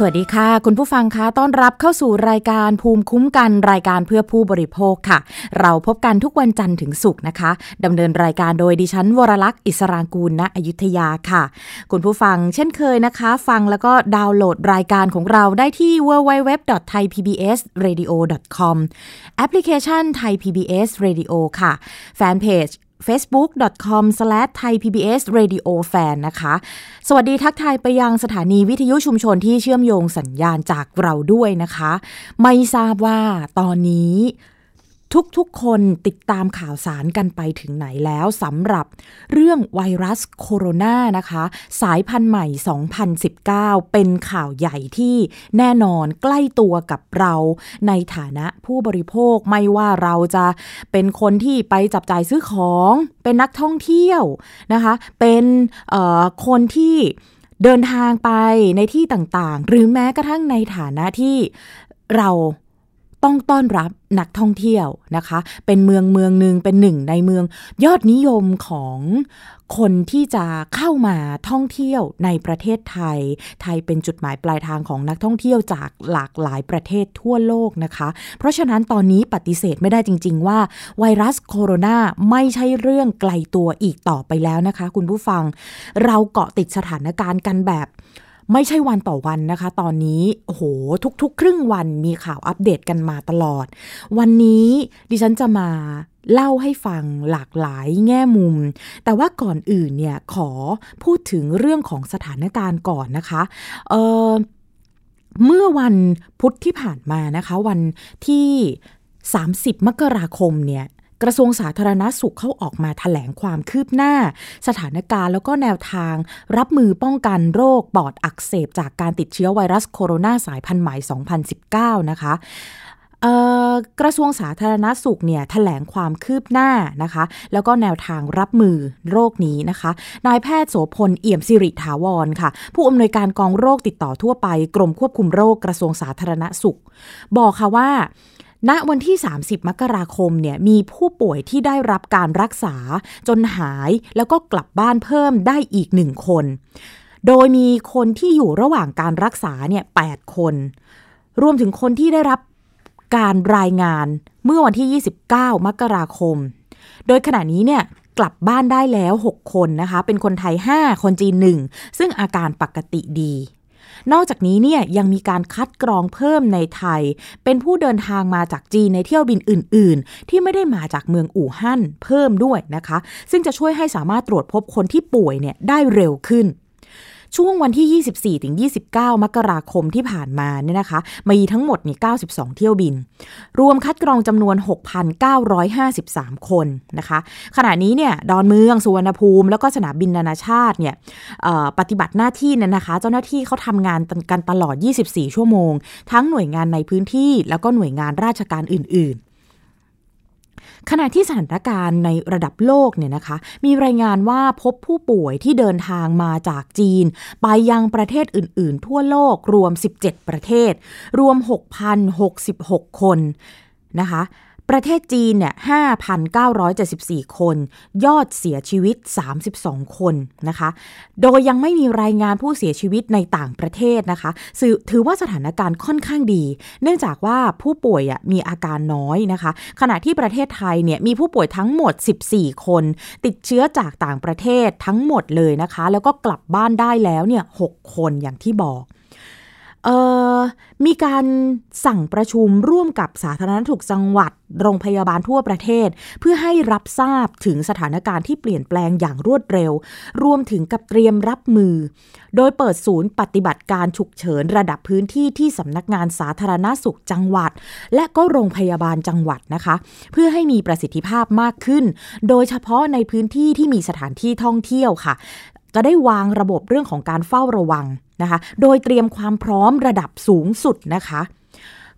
สวัสดีค่ะ คุณผู้ฟังคะต้อนรับเข้าสู่รายการภูมิคุ้มกันรายการเพื่อผู้บริโภคค่ะ เราพบกันทุกวันจันทร์ถึงศุกร์นะคะดำเนินรายการโดยดิฉันวรลักษ์อิสรางกูลณอยุธยาค่ะ คุณผู้ฟังเช่นเคยนะคะ ฟังแล้วก็ดาวน์โหลดรายการของเราได้ที่ www.thaipbsradio.com แอปพลิเคชัน Thai PBS Radio ค่ะแฟนเพจ facebook.com/thaipbsradiofan นะคะ สวัสดีทักทายไปยังสถานีวิทยุชุมชนที่เชื่อมโยงสัญญาณจากเราด้วยนะคะ ไม่ทราบว่าตอนนี้ ทุกๆ คนติดตามข่าวสารกันไปถึงไหนแล้วสำหรับเรื่องไวรัสโคโรนานะคะ สายพันธุ์ใหม่ 2019 เป็นข่าวใหญ่ที่แน่นอนใกล้ตัวกับเราในฐานะผู้บริโภคไม่ว่าเราจะเป็นคนที่ไปจับจ่ายซื้อของ เป็นนักท่องเที่ยวนะคะ เป็นคนที่เดินทางไปในที่ต่างๆ หรือแม้กระทั่งในฐานะที่เรา ต้องต้อนรับนักท่องเที่ยวนะคะ เป็นเมืองเมืองหนึ่งเป็นหนึ่งในเมือง ยอดนิยมของคนที่จะเข้ามาท่องเที่ยวในประเทศไทย ไทยเป็นจุดหมายปลายทางของนักท่องเที่ยวจากหลากหลายประเทศทั่วโลกนะคะ เพราะฉะนั้นตอนนี้ปฏิเสธไม่ได้จริง ๆ ว่า ไวรัสโคโรนาไม่ใช่เรื่องไกลตัวอีกต่อไปแล้วนะคะ คุณผู้ฟัง เราเกาะติดสถานการณ์กันแบบ ไม่ใช่วันต่อวันนะคะ ตอนนี้โอ้โหทุกๆ ครึ่งวันมีข่าวอัปเดตกันมาตลอด วันนี้ดิฉันจะมาเล่าให้ฟังหลากหลายแง่มุม แต่ว่าก่อนอื่นเนี่ยขอพูดถึงเรื่องของสถานการณ์ก่อนนะคะเเมื่อวันพุธที่ผ่านมานะคะ วันที่ 30 มกราคมเนี่ย กระทรวงสาธารณาสุขเขาออกมาถแถลงความคืบหน้า สถานการณ์แล้วก็แนวทาง รับมือป้องกันโรคปอดอักเสบจากการติดเชื้อไวรัสโคโรนาสายพันธุ์ใหม่ 2019 นะคะกระทรวงสาธารณาสุขเนี่ยถแถลงความคืบหน้านะคะ แล้วก็แนวทางรับมือโรคนี้นะคะ นายแพทย์โสพลเอี่ยมสิริถาวรค่ะ ผู้อำนวยการกองโรคติดต่อทั่วไป กรมควบคุมโรคกระทรวงสาธารณสุข บอกค่ะว่า ณวันที่ 30 มกราคมเนี่ยมีผู้ป่วยที่ได้รับการรักษาจนหายแล้วก็กลับบ้านเพิ่มได้อีกหนึ่งคน โดยมีคนที่อยู่ระหว่างการรักษาเนี่ย8คน รวมถึงคนที่ได้รับการรายงานเมื่อวันที่ 29 มกราคม โดยขณะนี้เนี่ยกลับบ้านได้แล้ว 6 คนนะคะ เป็นคนไทย 5 คนจีน 1 ซึ่งอาการปกติดี นอกจากนี้เนี่ยยังมีการคัดกรองเพิ่มในไทย เป็นผู้เดินทางมาจากจีนในเที่ยวบินอื่น ๆ ที่ไม่ได้มาจากเมืองอู่ฮั่นเพิ่มด้วยนะคะ ซึ่งจะช่วยให้สามารถตรวจพบคนที่ป่วยเนี่ยได้เร็วขึ้น ช่วงวันที่ 24ถึง29 มกราคมที่ผ่านมาเนี่ยนะคะ มีทั้งหมดนี่92 เที่ยวบิน รวมคัดกรองจำนวน 6,953 คนนะคะ ขณะนี้เนี่ยดอนเมือง สุวรรณภูมิ แล้วก็สนามบินนานาชาติเนี่ยปฏิบัติหน้าที่เนี่ยนะคะ เจ้าหน้าที่เขาทำงานกันตลอด 24 ชั่วโมง ทั้งหน่วยงานในพื้นที่แล้วก็หน่วยงานราชการอื่น ขณะที่สถานการณ์ในระดับโลกเนี่ยนะคะ มีรายงานว่าพบผู้ป่วยที่เดินทางมาจากจีน ไปยังประเทศอื่น ๆ ทั่วโลกรวม 17 ประเทศ รวม 6,066 คนนะคะ ประเทศจีนเนี่ย5,974 คน ยอดเสียชีวิต 32 คนนะคะ โดยยังไม่มีรายงานผู้เสียชีวิตในต่างประเทศนะคะถือว่าสถานการณ์ค่อนข้างดี เนื่องจากว่าผู้ป่วยมีอาการน้อยนะคะ ขณะที่ประเทศไทยเนี่ยมีผู้ป่วยทั้งหมด 14 คน ติดเชื้อจากต่างประเทศทั้งหมดเลยนะคะ แล้วก็กลับบ้านได้แล้วเนี่ย 6 คนอย่างที่บอก มีการสั่งประชุมร่วมกับสาธารณสุขจังหวัด โรงพยาบาลทั่วประเทศ เพื่อให้รับทราบถึงสถานการณ์ที่เปลี่ยนแปลงอย่างรวดเร็ว รวมถึงกับเตรียมรับมือ โดยเปิดศูนย์ปฏิบัติการฉุกเฉินระดับพื้นที่ที่สำนักงานสาธารณสุขจังหวัด และก็โรงพยาบาลจังหวัดนะคะ เพื่อให้มีประสิทธิภาพมากขึ้น โดยเฉพาะในพื้นที่ที่มีสถานที่ท่องเที่ยวค่ะ จะได้วางระบบเรื่องของการเฝ้าระวัง นะคะ โดยเตรียมความพร้อมระดับสูงสุดนะคะ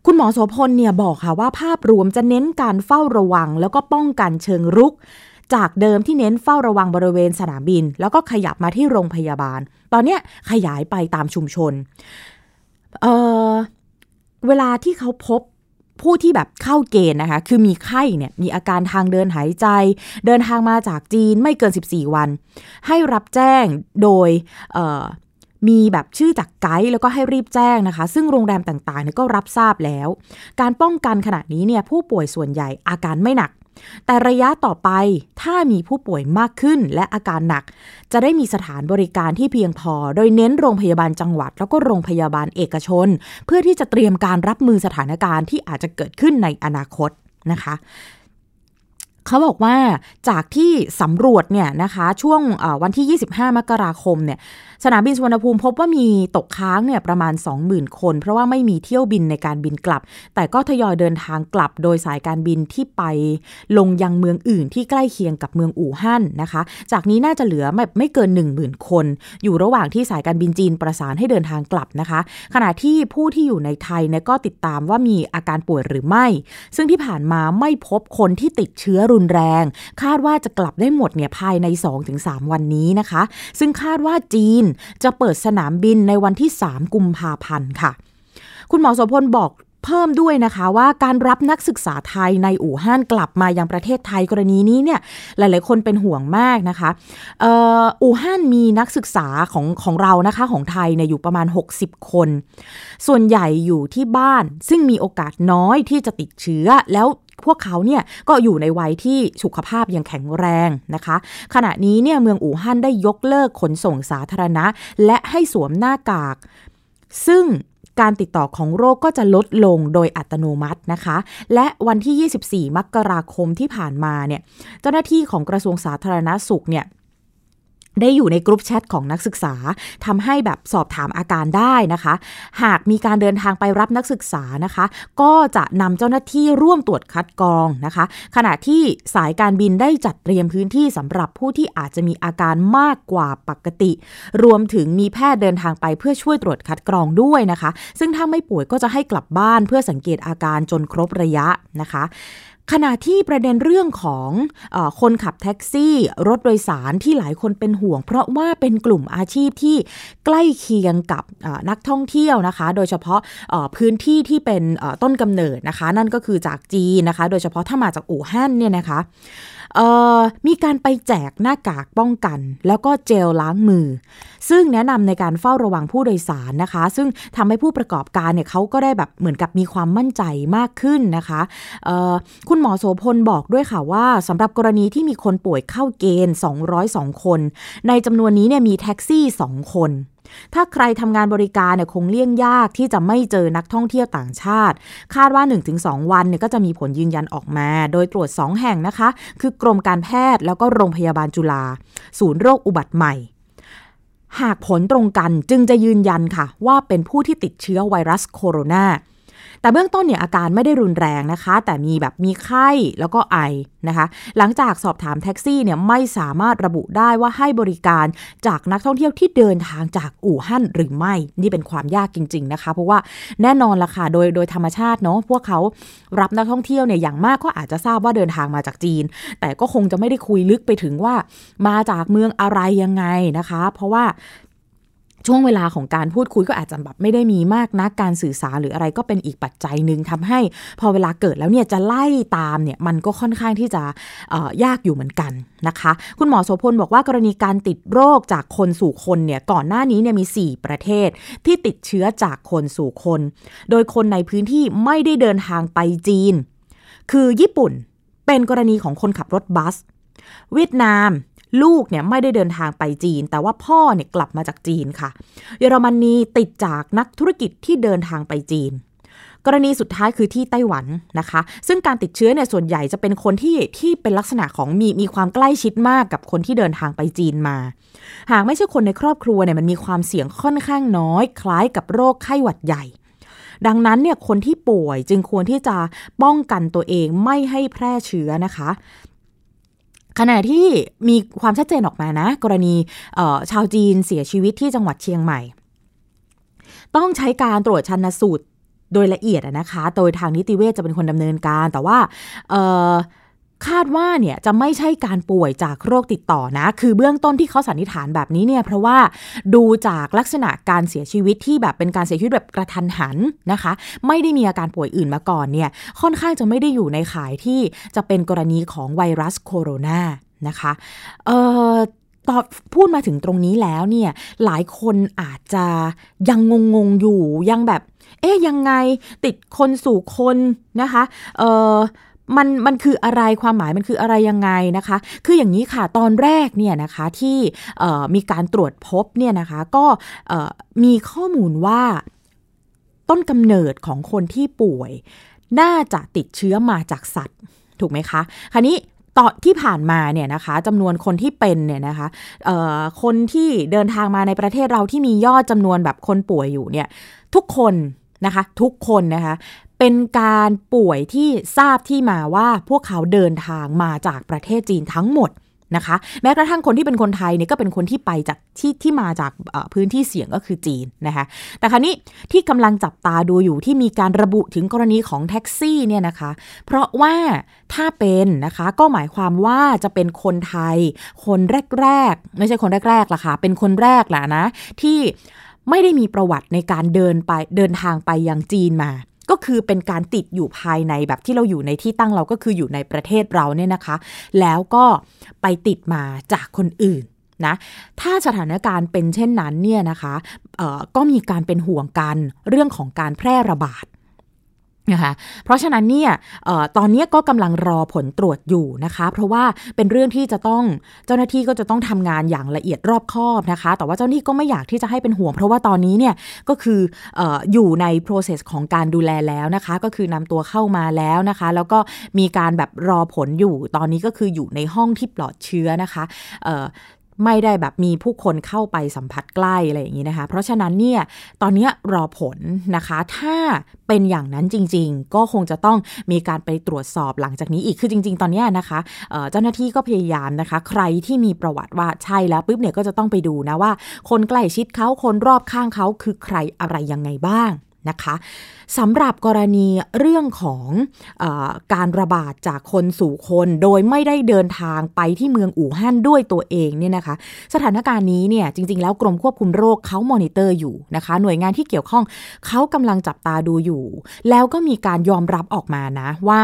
คุณหมอโสพลเนี่ยบอกค่ะว่าภาพรวมจะเน้นการเฝ้าระวัง แล้วก็ป้องกันเชิงรุก จากเดิมที่เน้นเฝ้าระวังบริเวณสนามบิน แล้วก็ขยับมาที่โรงพยาบาล ตอนนี้ขยายไปตามชุมชนเวลาที่เขาพบผู้ที่แบบเข้าเกณฑ์นะคะ คือมีไข้เนี่ย มีอาการทางเดินหายใจ เดินทางมาจากจีนไม่เกิน 14 วัน ให้รับแจ้งโดย มีแบบชื่อจากไกด์แล้วก็ให้รีบแจ้งนะคะ ซึ่งโรงแรมต่างๆเนี่ยก็รับทราบแล้ว การป้องกันขณะนี้เนี่ยผู้ป่วยส่วนใหญ่อาการไม่หนัก แต่ระยะต่อไปถ้ามีผู้ป่วยมากขึ้นและอาการหนัก จะได้มีสถานบริการที่เพียงพอ โดยเน้นโรงพยาบาลจังหวัด แล้วก็โรงพยาบาลเอกชน เพื่อที่จะเตรียมการรับมือสถานการณ์ที่อาจจะเกิดขึ้นในอนาคตนะคะ เขาบอกว่าจากที่สำรวจเนี่ยนะคะช่วงวันที่ 25 มกราคมเนี่ยสนามบินสุวรรณภูมิพบว่ามีตกค้างเนี่ยประมาณ 20,000 คน เพราะว่าไม่มีเที่ยวบินในการบินกลับ แต่ก็ทยอยเดินทางกลับโดยสายการบินที่ไปลงยังเมืองอื่นที่ใกล้เคียงกับเมืองอู่ฮั่นนะคะ จากนี้น่าจะเหลือไม่ไม่เกิน 10,000 คน อยู่ระหว่างที่สายการบินจีนประสานให้เดินทางกลับนะคะ ขณะที่ผู้ที่อยู่ในไทยเนี่ยก็ติดตามว่ามีอาการป่วยหรือไม่ ซึ่งที่ผ่านมาไม่พบคนที่ติดเชื้อรุนแรง คาดว่าจะกลับได้หมดเนี่ยภายใน 2-3 วันนี้นะคะ ซึ่งคาดว่าจีนจะเปิดสนามบินในวันที่ 3 กุมภาพันธ์ค่ะ คุณหมอโสพลบอกเพิ่มด้วยนะคะว่าการรับนักศึกษาไทยในอู่ฮั่นกลับมายังประเทศไทยกรณีนี้เนี่ยหลาย ๆ คนเป็นห่วงมากนะคะอออู่ฮั่นมีนักศึกษาของของเรานะคะของไทยเนี่ยอยู่ประมาณ 60 คน ส่วนใหญ่อยู่ที่บ้านซึ่งมีโอกาสน้อยที่จะติดเชื้อ แล้ว พวกเขาเนี่ยก็อยู่ในวัยที่สุขภาพยังแข็งแรงนะคะ ขณะนี้เนี่ยเมืองอู่ฮั่นได้ยกเลิกขนส่งสาธารณะ และให้สวมหน้ากาก ซึ่งการติดต่อของโรคก็จะลดลงโดยอัตโนมัตินะคะ และวันที่ 24 มกราคมที่ผ่านมาเนี่ยเจ้าหน้าที่ของกระทรวงสาธารณาสุขเนี่ย ได้อยู่ในกรุ๊ปแชทของนักศึกษาทำให้แบบสอบถามอาการได้นะคะ หากมีการเดินทางไปรับนักศึกษานะคะ ก็จะนำเจ้าหน้าที่ร่วมตรวจคัดกรองนะคะ ขณะที่สายการบินได้จัดเตรียมพื้นที่สำหรับผู้ที่อาจจะมีอาการมากกว่าปกติ รวมถึงมีแพทย์เดินทางไปเพื่อช่วยตรวจคัดกรองด้วยนะคะ ซึ่งถ้าไม่ป่วยก็จะให้กลับบ้านเพื่อสังเกตอาการจนครบระยะนะคะ ขณะที่ประเด็นเรื่องของอคนขับแท็กซี่รถโดยสารที่หลายคนเป็นห่วง เพราะว่าเป็นกลุ่มอาชีพที่ใกล้เคียงกับนักท่องเที่ยวนะคะ โดยเฉพาะพื้นที่ที่เป็นต้นกำเนิดนะคะ นั่นก็คือจากจีนนะคะ โดยเฉพาะถ้ามาจากอู่ฮั่นเนี่ยนะคะ มีการไปแจกหน้ากากป้องกัน แล้วก็เจลล้างมือ ซึ่งแนะนำในการเฝ้าระวังผู้โดยสารนะคะ ซึ่งทำให้ผู้ประกอบการเนี่ยเขาก็ได้แบบเหมือนกับมีความมั่นใจมากขึ้นนะคะคุณหมอโสพลบอกด้วยค่ะว่าสำหรับกรณีที่มีคนป่วยเข้าเกณฑ์ 202 คน ในจำนวนนี้เนี่ยมีแท็กซี่ 2 คน ถ้าใครทำงานบริการเนี่ยคงเลี่ยงยากที่จะไม่เจอนักท่องเที่ยวต่างชาติ คาดว่า 1-2 วันเนี่ยก็จะมีผลยืนยันออกมา โดยตรวจ 2 แห่งนะคะ คือกรมการแพทย์แล้วก็โรงพยาบาลจุฬาศูนย์โรคอุบัติใหม่ หากผลตรงกันจึงจะยืนยันค่ะ ว่าเป็นผู้ที่ติดเชื้อไวรัสโคโรนา แต่เบื้องต้นเนี่ยอาการไม่ได้รุนแรงนะคะ แต่มีแบบมีไข้แล้วก็ไอนะคะ หลังจากสอบถามแท็กซี่เนี่ยไม่สามารถระบุได้ว่าให้บริการจากนักท่องเที่ยวที่เดินทางจากอู่ฮั่นหรือไม่ นี่เป็นความยากจริง ๆนะคะ เพราะว่าแน่นอนละค่ะโดยโดยธรรมชาติเนาะพวกเขารับนักท่องเที่ยวเนี่ยอย่างมากก็อาจจะทราบว่าเดินทางมาจากจีน แต่ก็คงจะไม่ได้คุยลึกไปถึงว่า มาจากเมืองอะไรยังไงนะคะ เพราะว่า ช่วงเวลาของการพูดคุยก็อาจจะแบบไม่ได้มีมากนักการสื่อสารหรืออะไรก็เป็นอีกปัจจัยหนึ่งทำให้ พอเวลาเกิดแล้วเนี่ยจะไล่ตามเนี่ยมันก็ค่อนข้างที่จะยากอยู่เหมือนกันนะคะ คุณหมอโสพลบอกว่ากรณีการติดโรคจากคนสู่คนเนี่ยก่อนหน้านี้เนี่ยมี 4 ประเทศที่ติดเชื้อจากคนสู่คน โดยคนในพื้นที่ไม่ได้เดินทางไปจีน คือญี่ปุ่นเป็นกรณีของคนขับรถบัส เวียดนาม ลูกเนี่ยไม่ได้เดินทางไปจีน แต่ว่าพ่อเนี่ยกลับมาจากจีนค่ะ เยอรมนีติดจากนักธุรกิจที่เดินทางไปจีน กรณีสุดท้ายคือที่ไต้หวันนะคะ ซึ่งการติดเชื้อเนี่ยส่วนใหญ่จะเป็นคนที่ที่เป็นลักษณะของมีมีความใกล้ชิดมากกับคนที่เดินทางไปจีนมา หากไม่ใช่คนในครอบครัวเนี่ยมันมีความเสี่ยงค่อนข้างน้อย คล้ายกับโรคไข้หวัดใหญ่ดังนั้นเนี่ยคนที่ป่วยจึงควรที่จะป้องกันตัวเองไม่ให้แพร่เชื้อนะคะ ขณะที่มีความชัดเจนออกมานะ กรณีชาวจีนเสียชีวิตที่จังหวัดเชียงใหม่ ต้องใช้การตรวจชันสูตรโดยละเอียดนะคะ โดยทางนิติเวชจะเป็นคนดำเนินการ แต่ว่า คาดว่าเนี่ยจะไม่ใช่การป่วยจากโรคติดต่อนะ คือเบื้องต้นที่เขาสันนิษฐานแบบนี้เนี่ยเพราะว่าดูจากลักษณะการเสียชีวิตที่แบบเป็นการเสียชีวิตแบบกระทันหันนะคะ ไม่ได้มีอาการป่วยอื่นมาก่อนเนี่ยค่อนข้างจะไม่ได้อยู่ในข่ายที่จะเป็นกรณีของไวรัสโคโรนานะคะเอ่อตอบพูดมาถึงตรงนี้แล้วเนี่ยหลายคนอาจจะยังงงๆอยู่ยังแบบ เอ๊ยยังไงติดคนสู่คนนะคะเอ่อ มันมันคืออะไรความหมายมันคืออะไรยังไงนะคะ คืออย่างนี้ค่ะตอนแรกเนี่ยนะคะที่มีการตรวจพบเนี่ยนะคะก็มีข้อมูลว่าต้นกำเนิดของคนที่ป่วย น่าจะติดเชื้อมาจากสัตว์ ถูกไหมคะคราวนี้ต่อที่ผ่านมาเนี่ยนะคะจำนวนคนที่เป็นเนี่ยนะคะคนที่เดินทางมาในประเทศเราที่มียอดจำนวนแบบคนป่วยอยู่เนี่ยทุกคนนะคะทุกคนนะคะ เป็นการป่วยที่ทราบที่มาว่าพวกเขาเดินทางมาจากประเทศจีนทั้งหมดนะคะ แม้กระทั่งคนที่เป็นคนไทยเนี่ยก็เป็นคนที่ไปจากที่ที่มาจากพื้นที่เสี่ยงก็คือจีนนะคะแต่คราวนี้ที่กำลังจับตาดูอยู่ที่มีการระบุถึงกรณีของแท็กซี่เนี่ยนะคะ เพราะว่าถ้าเป็นนะคะก็หมายความว่าจะเป็นคนไทย คนแรกๆ ไม่ใช่คนแรกๆล่ะค่ะเป็นคนแรกแหละนะที่ไม่ได้มีประวัติในการเดินไปเดินทางไปยังจีนมา ก็คือเป็นการติดอยู่ภายในแบบที่เราอยู่ในที่ตั้งเราก็คืออยู่ในประเทศเราเนี่ยนะคะ แล้วก็ไปติดมาจากคนอื่นนะถ้าสถานการณ์เป็นเช่นนั้นเนี่ยนะคะก็มีการเป็นห่วงกันเรื่องของการแพร่ระบาด นะคะเพราะฉะนั้นเนี่ยออตอนนี้ก็กำลังรอผลตรวจอยู่นะคะ เพราะว่าเป็นเรื่องที่จะต้องเจ้าหน้าที่ก็จะต้องทำงานอย่างละเอียดรอบคอบนะคะ แต่ว่าเจ้าหน้าที่ก็ไม่อยากที่จะให้เป็นห่วง เพราะว่าตอนนี้เนี่ยก็คือออยู่ใน process ของการดูแลแล้วนะคะ ก็คือนำตัวเข้ามาแล้วนะคะ แล้วก็มีการแบบรอผลอยู่ ตอนนี้ก็คืออยู่ในห้องที่ปลอดเชื้อนะคะ ไม่ได้แบบมีผู้คนเข้าไปสัมผัสใกล้อะไรอย่างนี้นะคะ เพราะฉะนั้นเนี่ยตอนนี้รอผลนะคะ ถ้าเป็นอย่างนั้นจริง ๆ ก็คงจะต้องมีการไปตรวจสอบหลังจากนี้อีกคือจริง ๆ ตอนนี้นะคะเจ้าหน้าที่ก็พยายามนะคะ ใครที่มีประวัติว่าใช่แล้วปุ๊บเนี่ยก็จะต้องไปดูนะว่า คนใกล้ชิดเขาคนรอบข้างเขาคือใครอะไรยังไงบ้าง นะคะสำหรับกรณีเรื่องของอการระบาดจากคนสู่คน โดยไม่ได้เดินทางไปที่เมืองอู่ฮั่นด้วยตัวเองเนี่ยนะคะ สถานการณ์นี้เนี่ยจริง ๆ แล้วกรมควบคุมโรคเขามอนิเตอร์อยู่นะคะ หน่วยงานที่เกี่ยวข้องเขากำลังจับตาดูอยู่ แล้วก็มีการยอมรับออกมานะว่า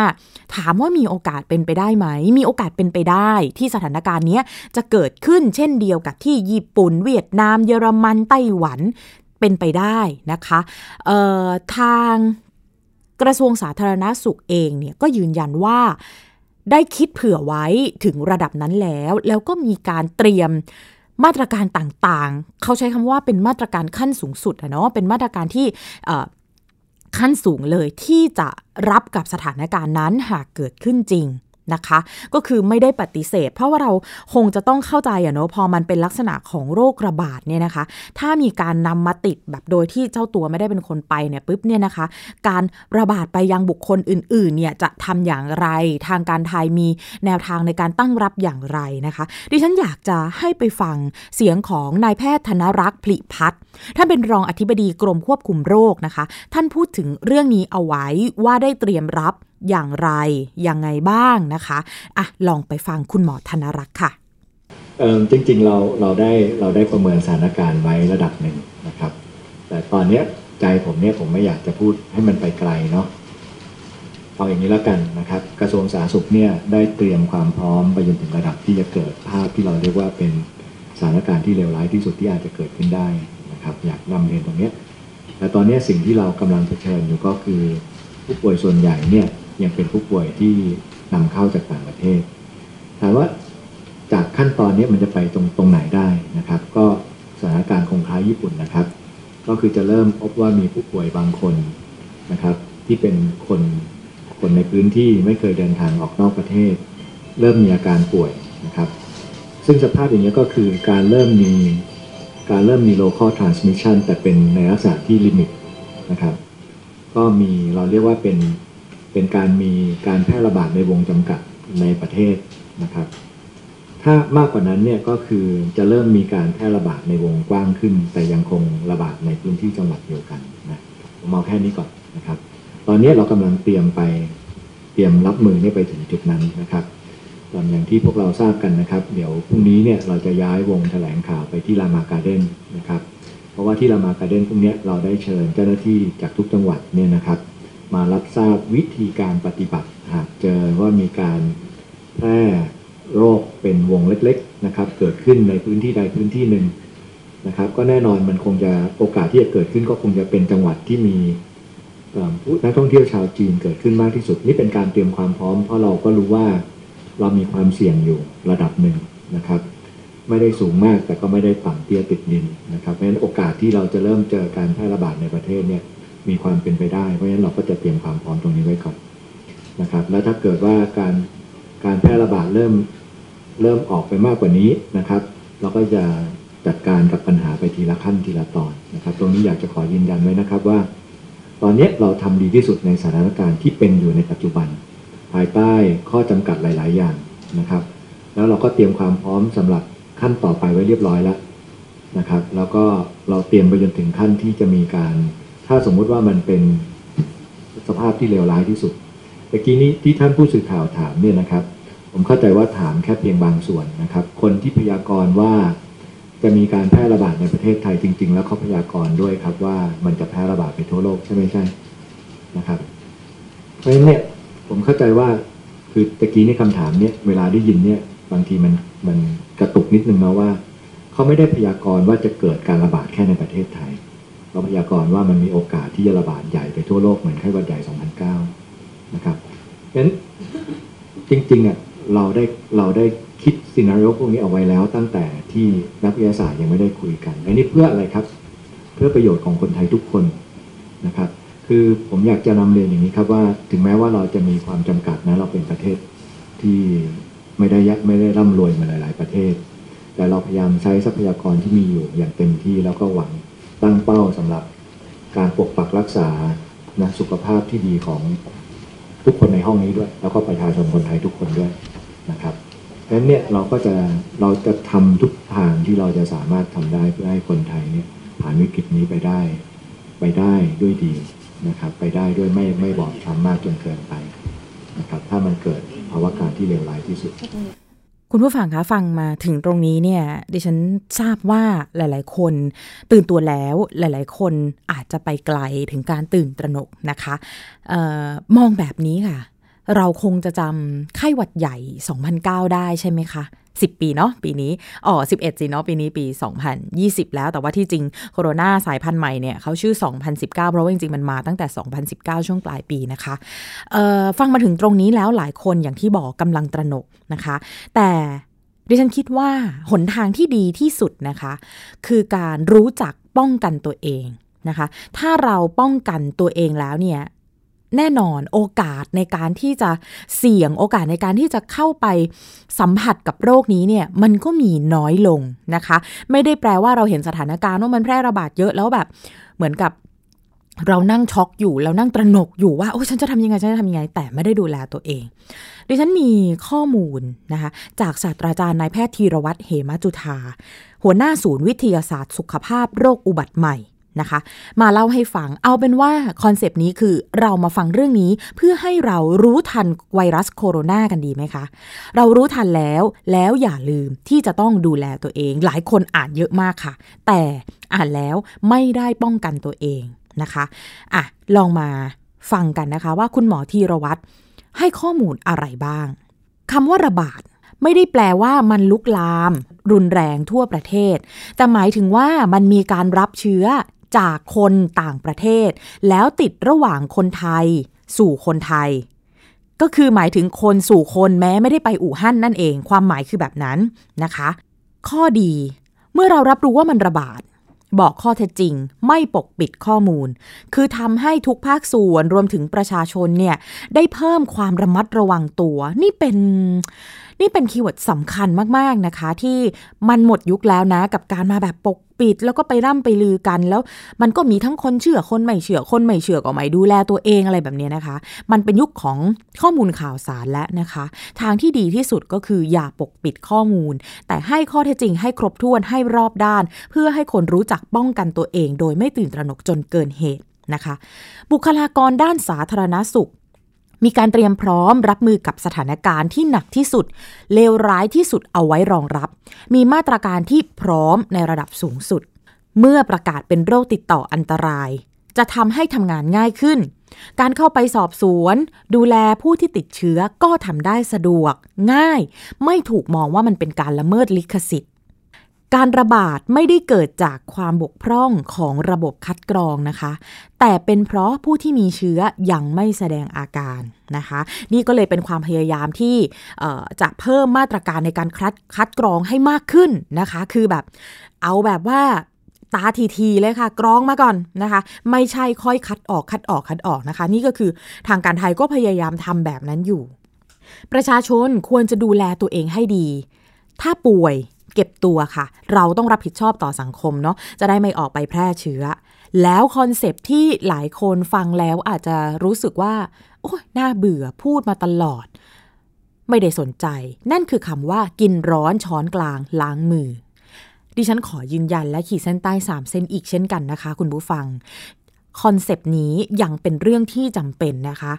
ถามว่ามีโอกาสเป็นไปได้ไหม มีโอกาสเป็นไปได้ที่สถานการณ์นี้จะเกิดขึ้นเช่นเดียวกับที่ญี่ปุ่น เวียดนาม เยอรมันไต้หวัน เป็นไปได้นะคะทางกระทรวงสาธารณาสุขเองเนี่ยก็ยืนยันว่าได้คิดเผื่อไว้ถึงระดับนั้นแล้ว แล้วก็มีการเตรียมมาตรการต่างๆ เขาใช้คำว่าเป็นมาตรการขั้นสูงสุดอะเนาะเป็นมาตรการที่ขั้นสูงเลยที่จะรับกับสถานการณ์นั้นหากเกิดขึ้นจริง นะคะ ก็คือไม่ได้ปฏิเสธ เพราะว่าเราคงจะต้องเข้าใจอะเนาะพอมันเป็นลักษณะของโรคระบาดเนี่ยนะคะ ถ้ามีการนำมาติดแบบโดยที่เจ้าตัวไม่ได้เป็นคนไปเนี่ยปุ๊บเนี่ยนะคะ การระบาดไปยังบุคคลอื่นๆเนี่ยจะทำอย่างไร ทางการไทยมีแนวทางในการตั้งรับอย่างไรนะคะ ดิฉันอยากจะให้ไปฟังเสียงของนายแพทย์ธนรักษ์ผลิพัฒน์ท่านเป็นรองอธิบดีกรมควบคุมโรคนะคะ ท่านพูดถึงเรื่องนี้เอาไว้ว่าได้เตรียมรับอย่างไร ยังไงบ้างนะคะอะลองไปฟังคุณหมอธนรักษ์ค่ะจริงๆเราเราได้เราได้ประเมินสถานการณ์ไว้ระดับหนึ่งนะครับ แต่ตอนนี้ใจผมเนี่ยผมไม่อยากจะพูดให้มันไปไกลเนาะเอาอย่างนี้แล้วกันนะครับ กระทรวงสาธารณสุขเนี่ยได้เตรียมความพร้อมไปจนถึงระดับที่จะเกิดภาพที่เราเรียกว่าเป็นสถานการณ์ที่เลวร้ายที่สุดที่อาจจะเกิดขึ้นได้นะครับ อยากนำเรียนตรงนี้แต่ตอนนี้สิ่งที่เรากำลังเผชิญอยู่ก็คือ ผู้ป่วยส่วนใหญ่เนี่ย ยังเป็นผู้ป่วยที่นำเข้าจากต่างประเทศถามว่าจากขั้นตอนนี้มันจะไปตรงตรงไหนได้นะครับ ก็สถานการณ์คงคล้ายญี่ปุ่นนะครับ ก็คือจะเริ่มพบว่ามีผู้ป่วยบางคนนะครับ ที่เป็นคนคนในพื้นที่ไม่เคยเดินทางออกนอกประเทศ เริ่มมีอาการป่วยนะครับ ซึ่งสภาพอย่างนี้ก็คือการเริ่มมีการเริ่มมี local transmission แต่เป็นในลักษณะที่ลิมิตนะครับ ก็มีเราเรียกว่าเป็น เป็นการมีการแพร่ระบาดในวงจำกัดในประเทศนะครับ ถ้ามากกว่านั้นเนี่ยก็คือจะเริ่มมีการแพร่ระบาดในวงกว้างขึ้น แต่ยังคงระบาดในพื้นที่จังหวัดเดียวกันนะผมเอาแค่นี้ก่อนนะครับ ตอนนี้เรากำลังเตรียมไปเตรียมรับมือนี่ไปถึงจุดนั้นนะครับตอย่างที่พวกเราทราบกันนะครับ เดี๋ยวพรุ่งนี้เนี่ยเราจะย้ายวงแถลงข่าวไปที่รามาการ์เด้นนะครับ เพราะว่าที่รามาการ์เด้นพรุ่งนี้เราได้เชิญเจ้าหน้าที่จากทุกจังหวัดเนี่ยนะครับ มารับทราบวิธีการปฏิบัติ หากเจอว่ามีการแพร่โรคเป็นวงเล็กๆนะครับ เกิดขึ้นในพื้นที่ใดพื้นที่หนึ่งนะครับ ก็แน่นอนมันคงจะโอกาสที่จะเกิดขึ้นก็คงจะเป็นจังหวัดที่มีนักท่องเที่ยวชาวจีนเกิดขึ้นมากที่สุด นี่เป็นการเตรียมความพร้อมเพราะเราก็รู้ว่าเรามีความเสี่ยงอยู่ระดับหนึ่งนะครับ ไม่ได้สูงมากแต่ก็ไม่ได้ต่ำเตี้ยติดดินนะครับเพราะฉะนั้นโอกาสที่เราจะเริ่มเจอการแพร่ระบาดในประเทศเนี่ย มีความเป็นไปได้ เพราะฉะนั้นเราก็จะเตรียมความพร้อมตรงนี้ไว้ก่อนนะครับ แล้วถ้าเกิดว่าการการแพร่ระบาดเริ่มเริ่มออกไปมากกว่านี้นะครับ เราก็จะจัดการกับปัญหาไปทีละขั้นทีละตอนนะครับ ตรงนี้อยากจะขอยืนยันไว้นะครับว่า ตอนนี้เราทำดีที่สุดในสถานการณ์ที่เป็นอยู่ในปัจจุบัน ภายใต้ข้อจำกัดหลาย ๆ อย่างนะครับ แล้วเราก็เตรียมความพร้อมสำหรับขั้นต่อไปไว้เรียบร้อยแล้วนะครับ แล้วก็เราเตรียมไปจนถึงขั้นที่จะมีการ ถ้าสมมุติว่ามันเป็นสภาพที่เลวร้ายที่สุดเมื่อกี้นี้ที่ท่านผู้สื่อข่าวถามเนี่ยนะครับ ผมเข้าใจว่าถามแค่เพียงบางส่วนนะครับ คนที่พยากรณ์ว่าจะมีการแพร่ระบาดในประเทศไทยจริง ๆ แล้วเขาพยากรณ์ด้วยครับว่ามันจะแพร่ระบาดไปทั่วโลกใช่ไหมใช่นะครับ เพราะฉะนั้นเนี่ยผมเข้าใจว่าคือตะกี้นี่คำถามเนี่ยเวลาได้ยินเนี่ยบางทีมันมันกระตุกนิดนึงนะว่า เขาไม่ได้พยากรณ์ว่าจะเกิดการระบาดแค่ในประเทศไทย เขาพยากรณ์ว่ามันมีโอกาสที่จะระบาดใหญ่ไปทั่วโลกเหมือนไข้หวัดใหญ่ 2009 นะครับเพราะฉะนั้นจริงๆอะเราได้เราได้คิดซีนารีโอพวกนี้เอาไว้แล้วตั้งแต่ที่นักวิทยาศาสตร์ยังไม่ได้คุยกัน อันนี้เพื่ออะไรครับ เพื่อประโยชน์ของคนไทยทุกคนนะครับ คือผมอยากจะนำเรียนอย่างนี้ครับว่าถึงแม้ว่าเราจะมีความจำกัดนะเราเป็นประเทศที่ไม่ได้ยักไม่ได้ร่ำรวยมาหลาย ๆ ประเทศ แต่เราพยายามใช้ทรัพยากรที่มีอยู่อย่างเต็มที่แล้วก็หวัง ตั้งเป้าสำหรับการปกปักรักษานะสุขภาพที่ดีของทุกคนในห้องนี้ด้วย แล้วก็ประชาชนคนไทยทุกคนด้วยนะครับเพราะฉะนั้นเนี่ยเราก็จะเราจะทำทุกทางที่เราจะสามารถทำได้เพื่อให้คนไทยเนี่ยผ่านวิกฤตนี้ไปได้ไปได้ด้วยดีนะครับ ไปได้ด้วยไม่ไม่บอบช้ำมากจนเกินไปนะครับ ถ้ามันเกิดภาวะการที่เลวร้ายที่สุด คุณผู้ฟังคะฟังมาถึงตรงนี้เนี่ยดิฉันทราบว่าหลาย ๆ คนตื่นตัวแล้วหลาย ๆ คนอาจจะไปไกลถึงการตื่นตระหนกนะคะออมองแบบนี้ค่ะ เราคงจะจำไข้หวัดใหญ่ 2009 ได้ใช่ไหมคะ 10 ปีเนาะปีนี้อ๋อ11สิเนาะปีนี้ปี 2020 แล้ว แต่ว่าที่จริงโคโรนาสายพันธุ์ใหม่เนี่ยเขาชื่อ 2019 เพราะว่าจริงๆ มันมาตั้งแต่ 2019 ช่วงปลายปีนะคะฟังมาถึงตรงนี้แล้วหลายคนอย่างที่บอกกำลังตระหนกนะคะ แต่ดิฉันคิดว่าหนทางที่ดีที่สุดนะคะ คือการรู้จักป้องกันตัวเองนะคะ ถ้าเราป้องกันตัวเองแล้วเนี่ย แน่นอนโอกาสในการที่จะเสี่ยงโอกาสในการที่จะเข้าไปสัมผัสกับโรคนี้เนี่ยมันก็มีน้อยลงนะคะ ไม่ได้แปลว่าเราเห็นสถานการณ์ว่ามันแพร่ระบาดเยอะแล้วแบบเหมือนกับเรานั่งช็อกอยู่แล้วนั่งตระหนกอยู่ว่าโอ้ฉันจะทำยังไงฉันจะทำยังไง แต่ไม่ได้ดูแลตัวเอง ดิฉันมีข้อมูลนะคะจากศาสตราจารย์นายแพทย์ธีระวัฒน์ เหมะจุฑาหัวหน้าศูนย์วิทยาศาสตร์สุขภาพโรคอุบัติใหม่ นะคะ มาเล่าให้ฟัง เอาเป็นว่า concept นี้คือเรามาฟังเรื่องนี้เพื่อให้เรารู้ทันไวรัสโคโรนากันดีไหมคะ เรารู้ทันแล้วแล้วอย่าลืมที่จะต้องดูแลตัวเอง หลายคนอ่านเยอะมากค่ะ แต่อ่านแล้วไม่ได้ป้องกันตัวเองนะคะอะลองมาฟังกันนะคะว่าคุณหมอธีรวัตรให้ข้อมูลอะไรบ้างคำว่าระบาดไม่ได้แปลว่ามันลุกลาม รุนแรงทั่วประเทศ แต่หมายถึงว่ามันมีการรับเชื้อ จากคนต่างประเทศ แล้วติดระหว่างคนไทย สู่คนไทย ก็คือหมายถึงคนสู่คนแม้ไม่ได้ไปอู่ฮั่นนั่นเอง ความหมายคือแบบนั้นนะคะ ข้อดีเมื่อเรารับรู้ว่ามันระบาด บอกข้อเท็จจริง ไม่ปกปิดข้อมูล คือทำให้ทุกภาคส่วนรวมถึงประชาชนเนี่ยได้เพิ่มความระมัดระวังตัว นี่เป็น นี่เป็น keyword สำคัญมากๆนะคะ ที่มันหมดยุคแล้วนะ กับการมาแบบปกปิด แล้วก็ไปร่ำไปลือกันแล้ว มันก็มีทั้งคนเชื่อคนไม่เชื่อคนไม่เชื่อก็ไม่ดูแลตัวเองอะไรแบบนี้นะคะ มันเป็นยุคของข้อมูลข่าวสารแล้วนะคะ ทางที่ดีที่สุดก็คืออย่าปกปิดข้อมูล แต่ให้ข้อเท็จจริงให้ครบถ้วนให้รอบด้าน เพื่อให้คนรู้จักป้องกันตัวเอง โดยไม่ตื่นตระหนกจนเกินเหตุนะคะ บุคลากรด้านสาธารณสุข มีการเตรียมพร้อมรับมือกับสถานการณ์ที่หนักที่สุด เลวร้ายที่สุดเอาไว้รองรับ มีมาตรการที่พร้อมในระดับสูงสุด เมื่อประกาศเป็นโรคติดต่ออันตราย จะทำให้ทำงานง่ายขึ้น การเข้าไปสอบสวน ดูแลผู้ที่ติดเชื้อก็ทำได้สะดวก ง่าย ไม่ถูกมองว่ามันเป็นการละเมิดลิขสิทธิ์ การระบาดไม่ได้เกิดจากความบกพร่องของระบบคัดกรองนะคะ แต่เป็นเพราะผู้ที่มีเชื้อยังไม่แสดงอาการนะคะ นี่ก็เลยเป็นความพยายามที่จะเพิ่มมาตรการในการคัดคัดกรองให้มากขึ้นนะคะ คือแบบเอาแบบว่าตาทีๆเลยค่ะ กรองมาก่อนนะคะ ไม่ใช่ค่อยคัดออกคัดออกคัดออกนะคะ นี่ก็คือทางการไทยก็พยายามทำแบบนั้นอยู่ ประชาชนควรจะดูแลตัวเองให้ดี ถ้าป่วย เก็บตัวค่ะ เราต้องรับผิดชอบต่อสังคมเนาะจะได้ไม่ออกไปแพร่เชื้อ แล้ว concept ที่หลายคนฟังแล้วอาจจะรู้สึกว่า โอ้ยน่าเบื่อพูดมาตลอด ไม่ได้สนใจ นั่นคือคำว่ากินร้อนช้อนกลางล้างมือดิฉันขอยืนยันและขีดเส้นใต้ 3 เส้นอีกเช่นกันนะคะ คุณผู้ฟัง concept นี้ยังเป็นเรื่องที่จำเป็นนะคะ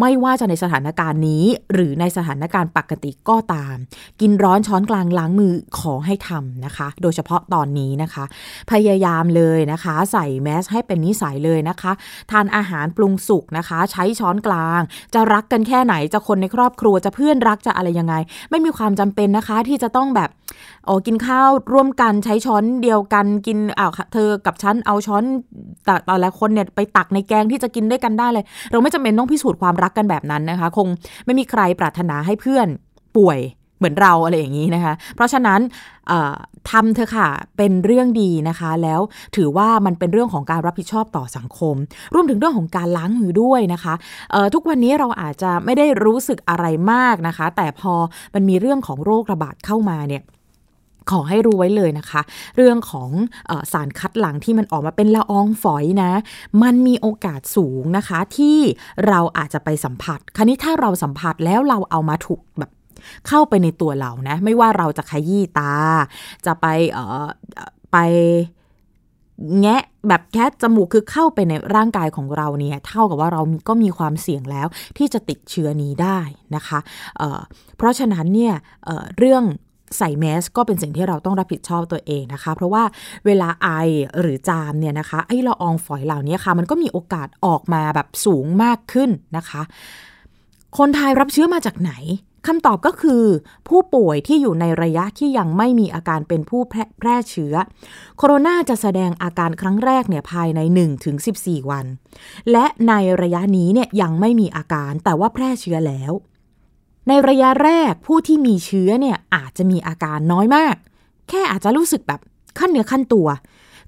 ไม่ว่าจะในสถานการณ์นี้ หรือในสถานการณ์ปกติก็ตาม กินร้อนช้อนกลางล้างมือขอให้ทำนะคะ โดยเฉพาะตอนนี้นะคะ พยายามเลยนะคะ ใส่แมสให้เป็นนิสัยเลยนะคะ ทานอาหารปรุงสุกนะคะ ใช้ช้อนกลาง จะรักกันแค่ไหนจะคนในครอบครัวจะเพื่อนรักจะอะไรยังไง ไม่มีความจำเป็นนะคะที่จะต้องแบบโอ้กินข้าวร่วมกันใช้ช้อนเดียวกันกินอ้าวเธอกับฉันเอาช้อนแต่แต่ละคนเนี่ยไปตักในแกงที่จะกินด้วยกันได้เลย เราไม่จำเป็นต้องพิสูจน์ความรักกันแบบนั้นนะคะ คงไม่มีใครปรารถนาให้เพื่อนป่วยเหมือนเราอะไรอย่างนี้นะคะ เพราะฉะนั้นทำเธอค่ะเป็นเรื่องดีนะคะ แล้วถือว่ามันเป็นเรื่องของการรับผิดชอบต่อสังคม รวมถึงเรื่องของการล้างมือด้วยนะคะทุกวันนี้เราอาจจะไม่ได้รู้สึกอะไรมากนะคะ แต่พอมันมีเรื่องของโรคระบาดเข้ามาเนี่ย ขอให้รู้ไว้เลยนะคะ เรื่องของอสารคัดหลั่งที่มันออกมาเป็นละอองฝอยนะ มันมีโอกาสสูงนะคะ ที่เราอาจจะไปสัมผัส คราวนี้ถ้าเราสัมผัสแล้วเราเอามาถูกแบบเข้าไปในตัวเรานะ ไม่ว่าเราจะขยี้ตา จะไปเอ่อไปแงะแบบแค่จมูกคือเข้าไปในร่างกายของเราเนี่ย เท่ากับว่าเราก็มีความเสี่ยงแล้วที่จะติดเชื้อนี้ได้นะคะเเพราะฉะนั้นเนี่ยเเรื่อง ใส่แมสก็เป็นสิ่งที่เราต้องรับผิดชอบตัวเองนะคะ เพราะว่าเวลาไอหรือจามเนี่ยนะคะไอละอองฝอยเหล่านี้ค่ะ มันก็มีโอกาสออกมาแบบสูงมากขึ้นนะคะ คนไทยรับเชื้อมาจากไหนคำตอบก็คือ ผู้ป่วยที่อยู่ในระยะที่ยังไม่มีอาการเป็นผู้แพร่แพร่เชื้อ โคโรนาจะแสดงอาการครั้งแรกเนี่ยภายใน 1-14 วัน และในระยะนี้เนี่ยยังไม่มีอาการแต่ว่าแพร่เชื้อแล้ว ในระยะแรกผู้ที่มีเชื้อเนี่ยอาจจะมีอาการน้อยมาก แค่อาจจะรู้สึกแบบขั้นเนื้อขั้นตัว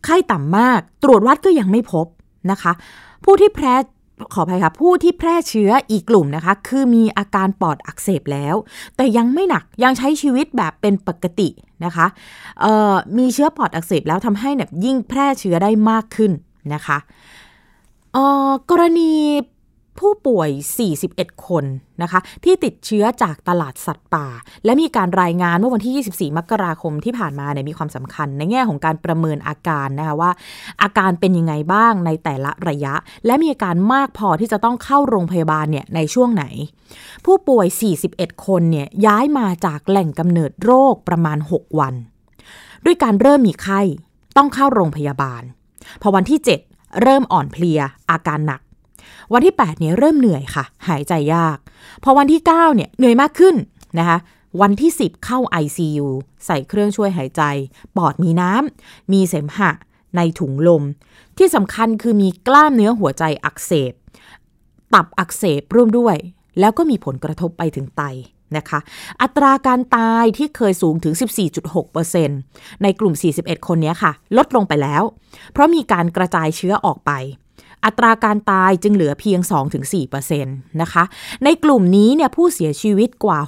ไข้ต่ำมาก ตรวจวัดก็ยังไม่พบนะคะ ผู้ที่แพร่ขออภัยค่ะผู้ที่แพร่เชื้ออีกกลุ่มนะคะ คือมีอาการปอดอักเสบแล้ว แต่ยังไม่หนักยังใช้ชีวิตแบบเป็นปกตินะคะมีเชื้อปอดอักเสบแล้วทำให้แบบยิ่งแพร่เชื้อได้มากขึ้นนะคะกรณี ผู้ป่วย 41 คนนะคะ ที่ติดเชื้อจากตลาดสัตว์ป่า และมีการรายงานเมื่อวันที่ 24 มกราคมที่ผ่านมาเนี่ยมีความสำคัญ ในแง่ของการประเมินอาการนะคะว่า อาการเป็นยังไงบ้างในแต่ละระยะ และมีอาการมากพอที่จะต้องเข้าโรงพยาบาลเนี่ยในช่วงไหน ผู้ป่วย 41 คนเนี่ยย้ายมาจากแหล่งกำเนิดโรคประมาณ 6 วัน ด้วยการเริ่มมีไข้ต้องเข้าโรงพยาบาล พอวันที่ 7 เริ่มอ่อนเพลียอาการหนัก วันที่ 8 เนี่ยเริ่มเหนื่อยค่ะ หายใจยาก พอวันที่ 9 เนี่ยเหนื่อยมากขึ้นนะคะวันที่ 10 เข้า ICU ใส่เครื่องช่วยหายใจ ปอดมีน้ำ มีเสมหะ ในถุงลม ที่สำคัญคือมีกล้ามเนื้อหัวใจอักเสบ ตับอักเสบร่วมด้วย แล้วก็มีผลกระทบไปถึงไตนะคะ อัตราการตายที่เคยสูงถึง 14.6%ในกลุ่ม 41 คนนี้ค่ะ ลดลงไปแล้ว เพราะมีการกระจายเชื้อออกไป อัตราการตายจึงเหลือเพียง 2-4%นะคะ ในกลุ่มนี้เนี่ยผู้เสียชีวิตกว่า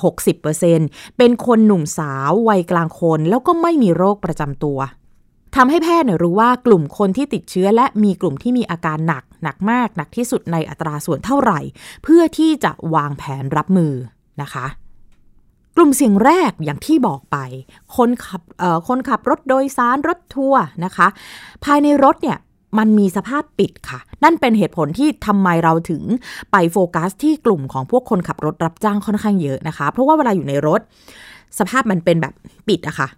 60%เป็นคนหนุ่มสาววัยกลางคน แล้วก็ไม่มีโรคประจำตัวทำให้แพทย์เนี่ยรู้ว่ากลุ่มคนที่ติดเชื้อ และมีกลุ่มที่มีอาการหนักหนักมากหนักที่สุดในอัตราส่วนเท่าไหร่ เพื่อที่จะวางแผนรับมือนะคะ กลุ่มเสี่ยงแรกอย่างที่บอกไป คนขับเอ่อคนขับรถโดยสารรถทัวร์นะคะ ภายในรถเนี่ย มันมีสภาพปิดค่ะ นั่นเป็นเหตุผลที่ทำไมเราถึงไปโฟกัสที่กลุ่มของพวกคนขับรถรับจ้างค่อนข้างเยอะนะคะ เพราะว่าเวลาอยู่ในรถ สภาพมันเป็นแบบปิดอะค่ะ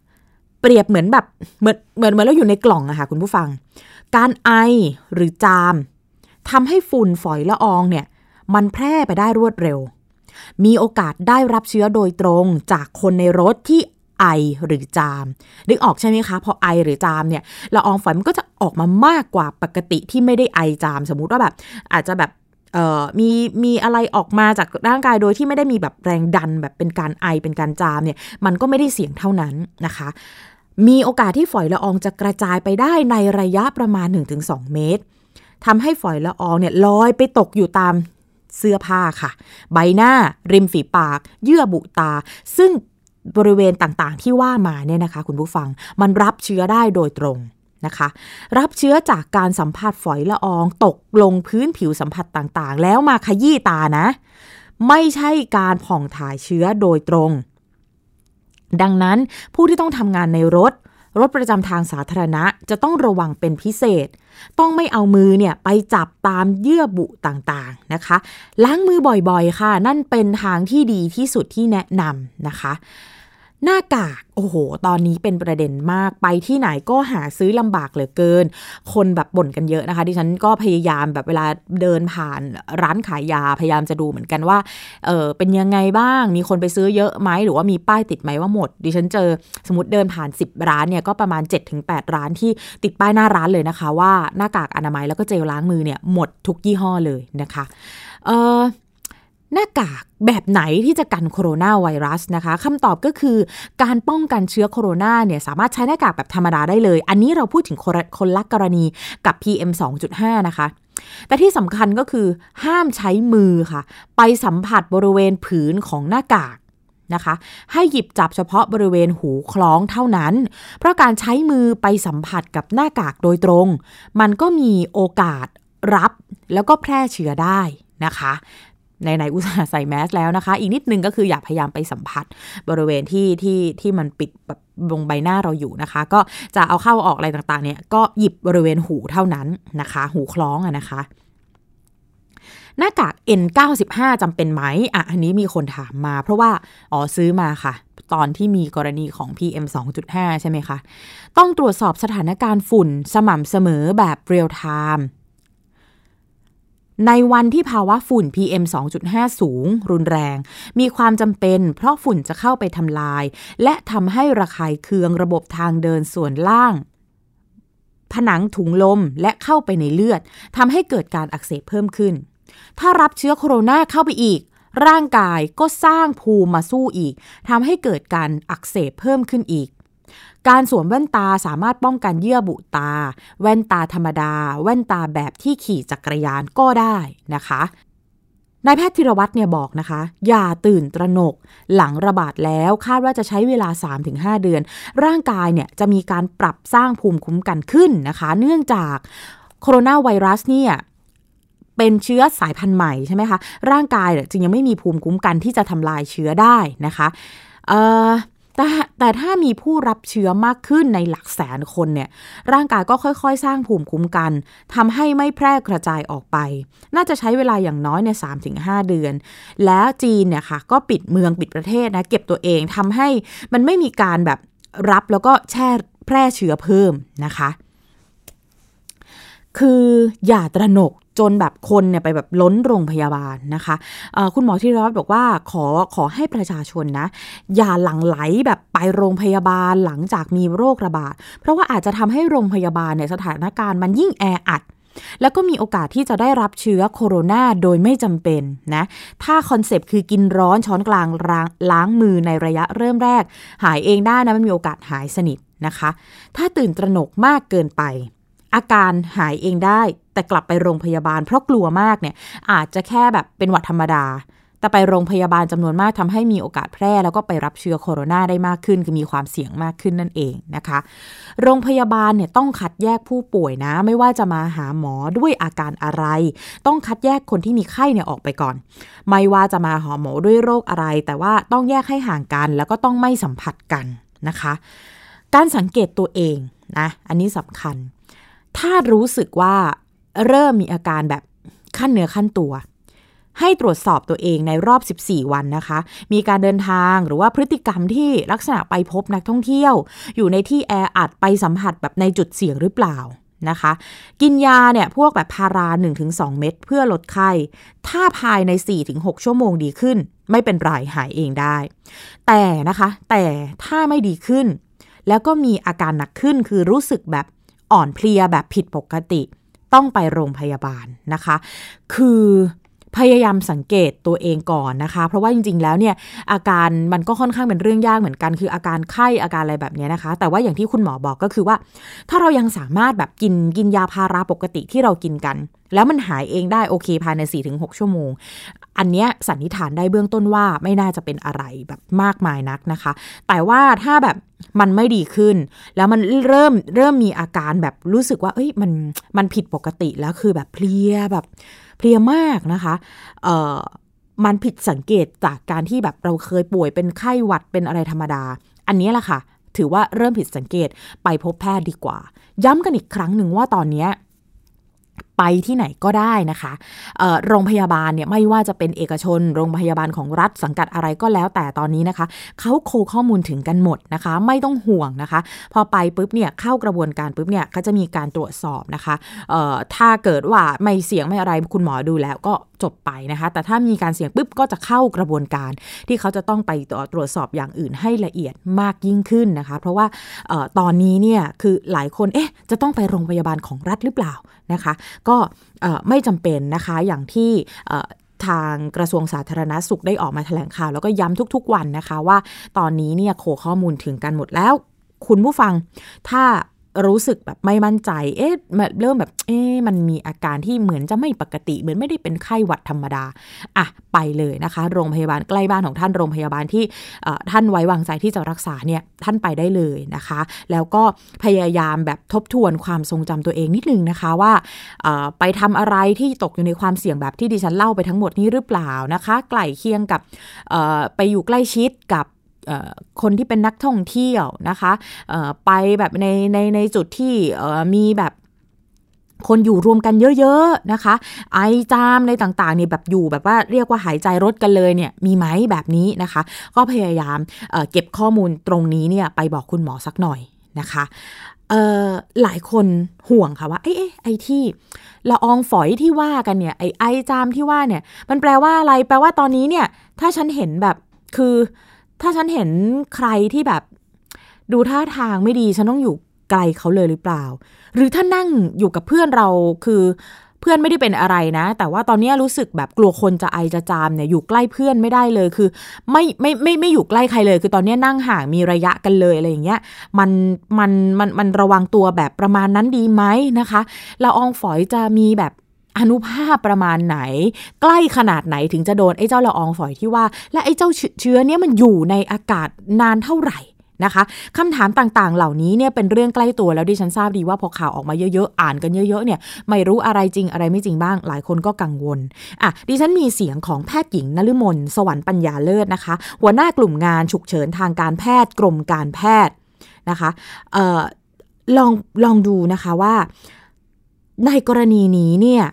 เปรียบเหมือนแบบเหมือนเหมือนเหมือนเราอยู่ในกล่องอะค่ะคุณผู้ฟัง การไอหรือจามทำให้ฝุ่นฝอยละอองเนี่ย มันแพร่ไปได้รวดเร็ว มีโอกาสได้รับเชื้อโดยตรงจากคนในรถที่ ไอหรือจาม นึกออกใช่ไหมคะ พอไอหรือจามเนี่ยละอองฝอยมันก็จะออกมามากกว่าปกติที่ไม่ได้ไอจาม สมมุติว่าแบบอาจจะแบบมีมีอะไรออกมาจากร่างกายโดยที่ไม่ได้มีแบบแรงดันแบบเป็นการไอเป็นการจามเนี่ยมันก็ไม่ได้เสี่ยงเท่านั้นนะคะ มีโอกาสที่ฝอยละอองจะกระจายไปได้ในระยะประมาณ 1-2 เมตรทำให้ฝอยละอองเนี่ยลอยไปตกอยู่ตามเสื้อผ้าค่ะ ใบหน้า ริมฝีปาก เยื่อบุตา ซึ่ง บริเวณต่างๆ ที่ว่ามาเนี่ยนะคะ คุณผู้ฟังมันรับเชื้อได้โดยตรงนะคะ รับเชื้อจากการสัมผัสฝอยละออง ตกลงพื้นผิวสัมผัสต่างๆ แล้วมาขยี้ตานะ ไม่ใช่การผ่องถ่ายเชื้อโดยตรง ดังนั้นผู้ที่ต้องทำงานในรถ รถประจำทางสาธารณะจะต้องระวังเป็นพิเศษ ต้องไม่เอามือเนี่ยไปจับตามเยื่อบุต่างๆนะคะ ล้างมือบ่อยๆค่ะ นั่นเป็นทางที่ดีที่สุดที่แนะนำนะคะ หน้ากาก โอ้โห ตอนนี้เป็นประเด็นมากไปที่ไหนก็หาซื้อลำบากเหลือเกิน คนแบบบ่นกันเยอะนะคะ ดิฉันก็พยายามแบบเวลาเดินผ่านร้านขายยาพยายามจะดูเหมือนกันว่าเออเป็นยังไงบ้าง มีคนไปซื้อเยอะไหมหรือว่ามีป้ายติดไหมว่าหมด ดิฉันเจอสมมติเดินผ่าน 10 ร้านเนี่ยก็ประมาณ 7-8 ร้านที่ติดป้ายหน้าร้านเลยนะคะ ว่าหน้ากากอนามัยแล้วก็เจลล้างมือเนี่ยหมดทุกยี่ห้อเลยนะคะเออ หน้ากากแบบไหนที่จะกันโคโรนาไวรัสนะคะคำตอบก็คือการป้องกันเชื้อโคโรนาเนี่ยสามารถใช้หน้ากากแบบธรรมดาได้เลย อันนี้เราพูดถึงคนคนละกรณีกับ PM 2.5 นะคะ แต่ที่สำคัญก็คือ ห้ามใช้มือค่ะ ไปสัมผัสบริเวณผืนของหน้ากากนะคะ ให้หยิบจับเฉพาะบริเวณหูคล้องเท่านั้น เพราะการใช้มือไปสัมผัสกับหน้ากากโดยตรง มันก็มีโอกาสรับแล้วก็แพร่เชื้อได้นะคะ ไหนอุตส่าห์ใส่แมสแล้วนะคะ อีกนิดนึงก็คืออย่าพยายามไปสัมผัสบริเวณที่ที่ที่มันปิดแบบบงใบหน้าเราอยู่นะคะ ก็จะเอาเข้าออกอะไรต่างๆ เนี่ยก็หยิบบริเวณหูเท่านั้นนะคะ หูคล้องอะนะคะหน้ากาก N95 จำเป็นไหมอะอันนี้มีคนถามมา เพราะว่าอ๋อซื้อมาค่ะ ตอนที่มีกรณีของ PM 2.5 ใช่ไหมคะ ต้องตรวจสอบสถานการณ์ฝุ่นสม่ำเสมอแบบเรียลไทม์ ในวันที่ภาวะฝุ่น PM 2.5 สูง รุนแรง มีความจำเป็นเพราะฝุ่นจะเข้าไปทำลาย และทำให้ระคายเคืองระบบทางเดินส่วนล่าง ผนังถุงลมและเข้าไปในเลือดทำให้เกิดการอักเสบเพิ่มขึ้น ถ้ารับเชื้อโคโรนาเข้าไปอีก ร่างกายก็สร้างภูมิมาสู้อีกทำให้เกิดการอักเสบเพิ่มขึ้นอีก การสวมแว่นตาสามารถป้องกันเยื่อบุตา แว่นตาธรรมดา แว่นตาแบบที่ขี่จักรยานก็ได้นะคะนายแพทย์ธีรวัตรเนี่ยบอกนะคะ อย่าตื่นตระหนก หลังระบาดแล้วคาดว่าจะใช้เวลา 3-5 เดือน ร่างกายเนี่ยจะมีการปรับสร้างภูมิคุ้มกันขึ้นนะคะ เนื่องจากโคโรนาไวรัสเนี่ยเป็นเชื้อสายพันธุ์ใหม่ใช่ไหมคะ ร่างกายจึงยังไม่มีภูมิคุ้มกันที่จะทำลายเชื้อได้นะคะเอ่อ แต่แต่ถ้ามีผู้รับเชื้อมากขึ้นในหลักแสนคนเนี่ยร่างกายก็ค่อยๆ สร้างภูมิคุ้มกันทำให้ไม่แพร่กระจายออกไป น่าจะใช้เวลาอย่างน้อยใน3-5 เดือน แล้วจีนเนี่ยค่ะก็ปิดเมืองปิดประเทศนะเก็บตัวเองทำให้มันไม่มีการแบบรับแล้วก็แช่แพร่เชื้อเพิ่มนะคะ คืออย่าตระหนกจนแบบคนเนี่ยไปแบบล้นโรงพยาบาลนะคะคุณหมอที่รอดบอกว่าขอขอให้ประชาชนนะ อย่าหลั่งไหลแบบไปโรงพยาบาลหลังจากมีโรคระบาด เพราะว่าอาจจะทำให้โรงพยาบาลเนี่ยสถานการณ์มันยิ่งแออัด แล้วก็มีโอกาสที่จะได้รับเชื้อโคโรนาโดยไม่จำเป็นนะ ถ้า concept คือกินร้อนช้อนกลางล้างมือในระยะเริ่มแรก หายเองได้นะมันมีโอกาสหายสนิทนะคะ ถ้าตื่นตระหนกมากเกินไป อาการหายเองได้ แต่กลับไปโรงพยาบาล เพราะกลัวมากเนี่ยอาจจะแค่แบบเป็นหวัดธรรมดา แต่ไปโรงพยาบาลจำนวนมากทำให้มีโอกาสแพร่ แล้วก็ไปรับเชื้อโคโรนาได้มากขึ้น คือมีความเสี่ยงมากขึ้นนั่นเองนะคะ โรงพยาบาลเนี่ยต้องคัดแยกผู้ป่วยนะ ไม่ว่าจะมาหาหมอด้วยอาการอะไร ต้องคัดแยกคนที่มีไข้เนี่ยออกไปก่อน ไม่ว่าจะมาหาหมอด้วยโรคอะไร แต่ว่าต้องแยกให้ห่างกัน แล้วก็ต้องไม่สัมผัสกันนะคะ การสังเกตตัวเองนะ อันนี้สำคัญ ถ้ารู้สึกว่าเริ่มมีอาการแบบขั้นเนื้อขั้นตัว ให้ตรวจสอบตัวเองในรอบ 14 วันนะคะ มีการเดินทางหรือว่าพฤติกรรมที่ลักษณะไปพบนักท่องเที่ยว อยู่ในที่แออัดไปสัมผัสแบบในจุดเสี่ยงหรือเปล่านะคะ กินยาเนี่ยพวกแบบพารา 1-2 เม็ดเพื่อลดไข้ ถ้าภายใน 4-6 ชั่วโมงดีขึ้น ไม่เป็นไรหายเองได้ แต่นะคะ แต่ถ้าไม่ดีขึ้น แล้วก็มีอาการหนักขึ้นคือรู้สึกแบบ อ่อนเพลียแบบผิดปกติ ต้องไปโรงพยาบาลนะคะ คือ พยายามสังเกตตัวเองก่อนนะคะ เพราะว่าจริง ๆ แล้วเนี่ยอาการมันก็ค่อนข้างเป็นเรื่องยากเหมือนกัน คืออาการไข้อาการอะไรแบบนี้นะคะ แต่ว่าอย่างที่คุณหมอบอกก็คือว่า ถ้าเรายังสามารถแบบกินกินยาพาราปกติที่เรากินกัน แล้วมันหายเองได้โอเคภายใน 4-6 ชั่วโมง อันเนี้ยสันนิษฐานได้เบื้องต้นว่าไม่น่าจะเป็นอะไรแบบมากมายนักนะคะ แต่ว่าถ้าแบบมันไม่ดีขึ้น แล้วมันเริ่มเริ่มมีอาการแบบรู้สึกว่า เอ้ยมันมันผิดปกติแล้วคือแบบเพลียแบบ เพลียมากนะคะเอ่อมันผิดสังเกตจากการที่แบบเราเคยป่วยเป็นไข้หวัดเป็นอะไรธรรมดา อันนี้แหละค่ะ ถือว่าเริ่มผิดสังเกตไปพบแพทย์ดีกว่า ย้ำกันอีกครั้งหนึ่งว่าตอนนี้ ไปที่ไหนก็ได้นะคะโรงพยาบาลเนี่ยไม่ว่าจะเป็นเอกชน โรงพยาบาลของรัฐสังกัดอะไรก็แล้วแต่ตอนนี้นะคะเขาโคข้อมูลถึงกันหมดนะคะ ไม่ต้องห่วงนะคะ พอไปปุ๊บเนี่ยเข้ากระบวนการปุ๊บเนี่ยก็จะมีการตรวจสอบนะคะถ้าเกิดว่าไม่เสียงไม่อะไรคุณหมอดูแล้วก็จบไปนะคะ แต่ถ้ามีการเสียงปุ๊บก็จะเข้ากระบวนการที่เขาจะต้องไปตรวจสอบอย่างอื่นให้ละเอียดมากยิ่งขึ้นนะคะ เพราะว่าออตอนนี้เนี่ยคือหลายคนเอ๊ะจะต้องไปโรงพยาบาลของรัฐหรือเปล่า นะคะ ก็ไม่จำเป็นนะคะอย่างที่ทางกระทรวงสาธารณาสุขได้ออกมาแถลงข่าว แล้วก็ย้ำทุกๆวันนะคะว่าตอนนี้เนี่ยโคข้อมูลถึงกันหมดแล้ว คุณผู้ฟังถ้า รู้สึกแบบไม่มั่นใจ เอ๊ะเริ่มแบบ เอ๊ะมันมีอาการที่เหมือนจะไม่ปกติ เหมือนไม่ได้เป็นไข้หวัดธรรมดา อะ ไปเลยนะคะ โรงพยาบาลใกล้บ้านของท่าน โรงพยาบาลที่ท่านไว้วางใจที่จะรักษาเนี่ย ท่านไปได้เลยนะคะ แล้วก็พยายามแบบทบทวนความทรงจำตัวเองนิดนึงนะคะว่า ไปทำอะไรที่ตกอยู่ในความเสี่ยงแบบที่ดิฉันเล่าไปทั้งหมดนี้หรือเปล่านะคะไกล่เคียงกับไปอยู่ใกล้ชิดกับ คนที่เป็นนักท่องเที่ยวนะคะไปแบบในในในจุดที่มีแบบคนอยู่รวมกันเยอะๆนะคะ ไอจามในต่างๆเนี่ยแบบอยู่แบบว่าเรียกว่าหายใจรถกันเลยเนี่ยมีไหมแบบนี้นะคะ ก็พยายามเเก็บข้อมูลตรงนี้เนี่ยไปบอกคุณหมอสักหน่อยนะคะหลายคนห่วงค่ะว่าไอ้ไอ้ที่ละอองฝอยที่ว่ากันเนี่ยไอ้ไอจามที่ว่าเนี่ยมันแปลว่าอะไรแปลว่าตอนนี้เนี่ยถ้าฉันเห็นแบบคือ ถ้าฉันเห็นใครที่แบบ ดูท่าทางไม่ดีฉันต้องอยู่ไกลเขาเลยหรือเปล่า หรือถ้านั่งอยู่กับเพื่อนเราคือเพื่อนไม่ได้เป็นอะไรนะ แต่ว่าตอนนี้รู้สึกแบบกลัวคนจะไอจะจามเนี่ยอยู่ใกล้เพื่อนไม่ได้เลยคือ ไม่ไม่ไม่ไม่อยู่ใกล้ใครเลย คือตอนนี้นั่งห่างมีระยะกันเลยอะไรอย่างเงี้ยมันมันมันมันระวังตัวแบบประมาณนั้นดีไหมนะคะละอองฝอยจะมีแบบ อนุภาพประมาณไหน ใกล้ขนาดไหนถึงจะโดนไอ้เจ้าละอองฝอยที่ว่า และไอ้เจ้าเชื้อเนี้ยมันอยู่ในอากาศนานเท่าไหร่นะคะคำถามต่างๆ เหล่านี้เนี่ยเป็นเรื่องใกล้ตัวแล้วดิฉันทราบดีว่าพอข่าวออกมาเยอะๆ อ่านกันเยอะๆ เนี่ยไม่รู้อะไรจริงอะไรไม่จริงบ้าง หลายคนก็กังวลอะดิฉันมีเสียงของแพทย์หญิงนฤมลสวรรค์ปัญญาเลิศนะคะ หัวหน้ากลุ่มงานฉุกเฉินทางการแพทย์กรมการแพทย์นะคะเอ่อลองลองดูนะคะว่า ในกรณีนี้เนี่ย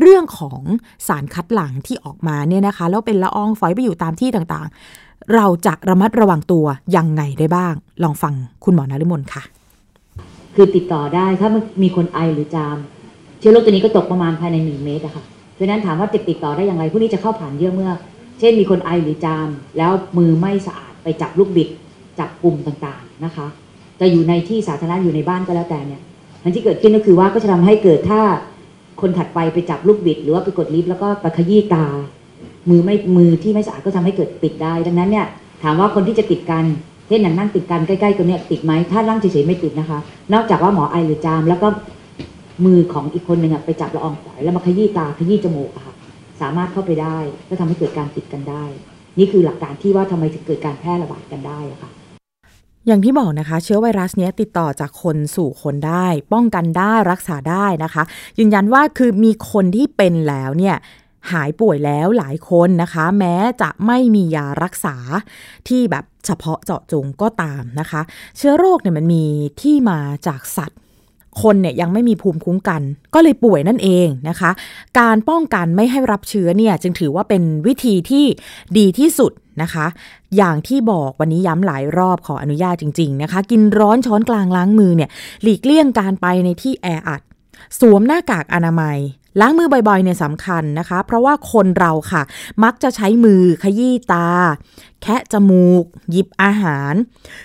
เรื่องของสารคัดหลั่งที่ออกมาเนี่ยนะคะแล้วเป็นละอองฝอยไปอยู่ตามที่ต่างๆ เราจะระมัดระวังตัวยังไงได้บ้าง ลองฟังคุณหมอนฤมลค่ะ คือติดต่อได้ถ้ามีคนไอหรือจาม เชื้อโรคตัวนี้ก็ตกประมาณภายในหนึ่งเมตรอะค่ะเพราะนั้นถามว่าติดติดต่อได้อย่างไรพวกนี้จะเข้าผ่านเยื่อเมื่อ เช่นมีคนไอหรือจาม แล้วมือไม่สะอาดไปจับลูกบิดจับปุ่มต่างๆนะคะ จะอยู่ในที่สาธารณะอยู่ในบ้านก็แล้วแต่เนี่ย มันที่เกิดขึ้นก็คือว่าก็จะทำให้เกิดถ้าคนถัดไปไปจับลูกบิด หรือว่าไปกดลิฟต์แล้วก็ไปขยี้ตา มือไม่มือที่ไม่สะอาดก็ทำให้เกิดติดได้ ดังนั้นเนี่ยถามว่าคนที่จะติดกันเช่นนั่งติดกันใกล้ๆกันเนี่ยติดไหมถ้านั่งเฉยๆไม่ติดนะคะ นอกจากว่าหมอไอหรือจาม แล้วก็มือของอีกคนหนึ่งไปจับละอองฝอยแล้วมาขยี้ตาขยี้จมูกค่ะ สามารถเข้าไปได้ ก็ทำให้เกิดการติดกันได้ นี่คือหลักการที่ว่าทำไมถึงเกิดการแพร่ระบาดกันได้ะค่ะ อย่างที่บอกนะคะ เชื้อไวรัสเนี้ยติดต่อจากคนสู่คนได้ ป้องกันได้รักษาได้นะคะ ยืนยันว่าคือมีคนที่เป็นแล้วเนี่ยหายป่วยแล้วหลายคนนะคะ แม้จะไม่มียารักษาที่แบบเฉพาะเจาะจงก็ตามนะคะ เชื้อโรคเนี่ยมันมีที่มาจากสัตว์ คนเนี่ยยังไม่มีภูมิคุ้มกัน ก็เลยป่วยนั่นเองนะคะ การป้องกันไม่ให้รับเชื้อเนี่ยจึงถือว่าเป็นวิธีที่ดีที่สุด นะคะ อย่างที่บอกวันนี้ย้ำหลายรอบขออนุญาตจริง ๆนะคะ กินร้อนช้อนกลางล้างมือเนี่ยหลีกเลี่ยงการไปในที่แออัด สวมหน้ากากอนามัยล้างมือบ่อยๆเนี่ยสำคัญนะคะ เพราะว่าคนเราค่ะ มักจะใช้มือขยี้ตา แคะจมูก หยิบอาหาร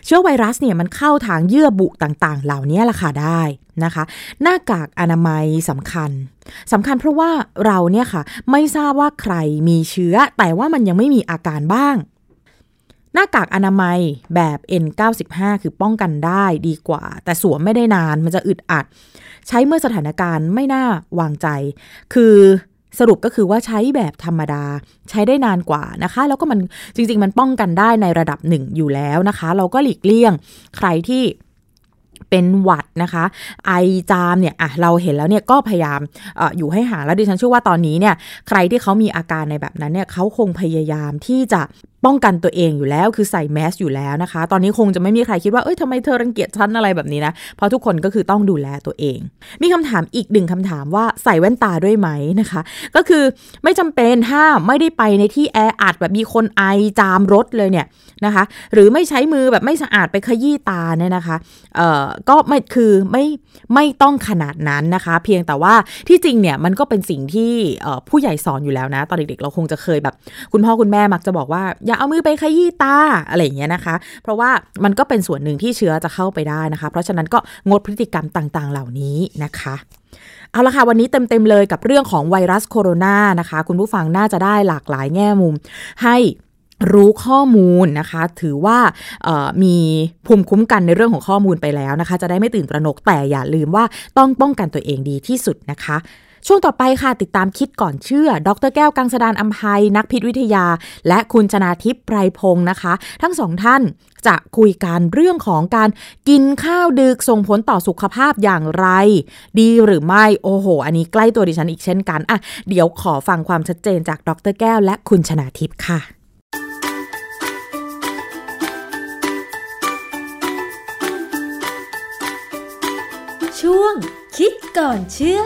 เชื้อไวรัสเนี่ยมันเข้าทางเยื่อบุต่างๆ เหล่านี้ล่ะค่ะได้นะคะ หน้ากากอนามัยสำคัญ สำคัญเพราะว่าเราเนี่ยค่ะไม่ทราบว่าใครมีเชื้อ แต่ว่ามันยังไม่มีอาการบ้าง หน้ากากอนามัยแบบ N95 คือป้องกันได้ดีกว่า แต่สวมไม่ได้นานมันจะอึดอัด ใช้เมื่อสถานการณ์ไม่น่าวางใจ คือสรุปก็คือว่าใช้แบบธรรมดาใช้ได้นานกว่านะคะ แล้วก็มันจริง ๆ มันป้องกันได้ในระดับหนึ่งอยู่แล้วนะคะ เราก็หลีกเลี่ยง ใครที่ เป็นหวัดนะคะ ไอจามเนี่ยอะเราเห็นแล้วเนี่ยก็พยายามออยู่ให้ห่างแล้วดิฉันเชื่อว่าตอนนี้เนี่ยใครที่เขามีอาการในแบบนั้นเนี่ยเขาคงพยายามที่จะ ป้องกันตัวเองอยู่แล้ว คือใส่แมสอยู่แล้วนะคะ ตอนนี้คงจะไม่มีใครคิดว่าเอ้ยทำไมเธอรังเกียจฉันอะไรแบบนี้นะ เพราะทุกคนก็คือต้องดูแลตัวเอง มีคำถามอีกหนึ่งคำถามว่าใส่แว่นตาด้วยไหมนะคะ ก็คือไม่จำเป็นถ้าไม่ได้ไปในที่แออัดแบบมีคนไอจามรถเลยเนี่ยนะคะ หรือไม่ใช้มือแบบไม่สะอาดไปขยี้ตาเนี่ยนะคะเอ่อก็ไม่คือไม่ไม่ต้องขนาดนั้นนะคะ เพียงแต่ว่าที่จริงเนี่ยมันก็เป็นสิ่งที่ผู้ใหญ่สอนอยู่แล้วนะ ตอนเด็กๆเราคงจะเคยแบบ คุณพ่อคุณแม่มักจะบอกว่าอย่าเอามือไปขยี้ตาอะไรอย่างเงี้ยนะคะ เพราะว่ามันก็เป็นส่วนหนึ่งที่เชื้อจะเข้าไปได้นะคะ เพราะฉะนั้นก็งดพฤติกรรมต่างๆ เหล่านี้นะคะเอาละค่ะ วันนี้เต็ม ๆ เลยกับเรื่องของไวรัสโคโรนานะคะ คุณผู้ฟังน่าจะได้หลากหลายแง่มุม ให้รู้ข้อมูลนะคะ ถือว่ามีภูมิคุ้มกันในเรื่องของข้อมูลไปแล้วนะคะ จะได้ไม่ตื่นตระหนกแต่อย่าลืมว่าต้องป้องกันตัวเองดีที่สุดนะคะ ช่วงต่อไปค่ะติดตามคิดก่อนเชื่อ ดรแก้วกังสดานอัมภัยนักพิษวิทยา และคุณชนาทิพย์ไพรพงศ์นะคะ ทั้งสองท่านจะคุยกันเรื่องของการกินข้าวดึกส่งผลต่อสุขภาพอย่างไร ดีหรือไม่โอ้โห อันนี้ใกล้ตัวดิฉันอีกเช่นกันอะเดี๋ยวขอฟังความชัดเจนจากดรแก้วและคุณชนาทิพย์ค่ะช่วงคิดก่อนเชื่อ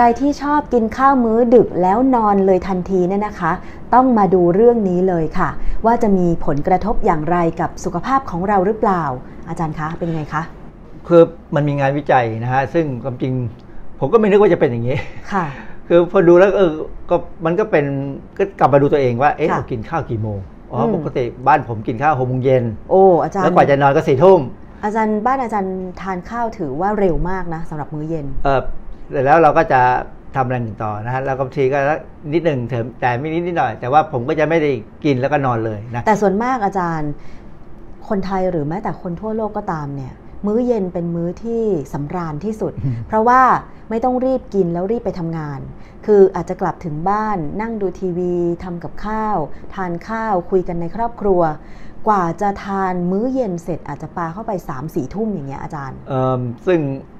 รที่ชอบกินข้าวมื้อดึกแล้วนอนเลยทันทีเนี่ยนะคะ ต้องมาดูเรื่องนี้เลยค่ะ ว่าจะมีผลกระทบอย่างไรกับสุขภาพของเราหรือเปล่า อาจารย์คะเป็นไงคะคือมันมีงานวิจัยนะฮะซึ่งความจริงผมก็ไม่นึกว่าจะเป็นอย่างนี้ค่ะ คือพอดูแล้วเออก็มันก็เป็นก็กลับมาดูตัวเองว่าเอ๊ะค่ะเรากินข้าวกี่โมงอ๋ออมปกติบ้านผมกินข้าวหกโมงเย็นโอ้อาจารย์แล้วกว่าจะนอนก็สี่ทุ่มอาจารย์บ้านอาจารย์ทานข้าวถือว่าเร็วมากนะสำหรับมื้อเย็นเออ เสร็จแล้วเราก็จะทำอะไรหนึ่งต่อนะฮะแล้วก็บางทีก็นิดหนึ่งเถอะแต่ไม่นิดนิดหน่อย แต่ว่าผมก็จะไม่ได้กินแล้วก็นอนเลยนะแต่ส่วนมากอาจารย์ คนไทยหรือแม้แต่คนทั่วโลกก็ตามเนี่ย มื้อเย็นเป็นมื้อที่สำราญที่สุดอืมเพราะว่าไม่ต้องรีบกินแล้วรีบไปทำงาน คืออาจจะกลับถึงบ้านนั่งดูทีวีทำกับข้าว ทานข้าวคุยกันในครอบครัว กว่าจะทานมื้อเย็นเสร็จอาจจะปาเข้าไป3ามสี่ทุ่มอย่างเงี้ยอาจารย์เอิ่มซึ่ง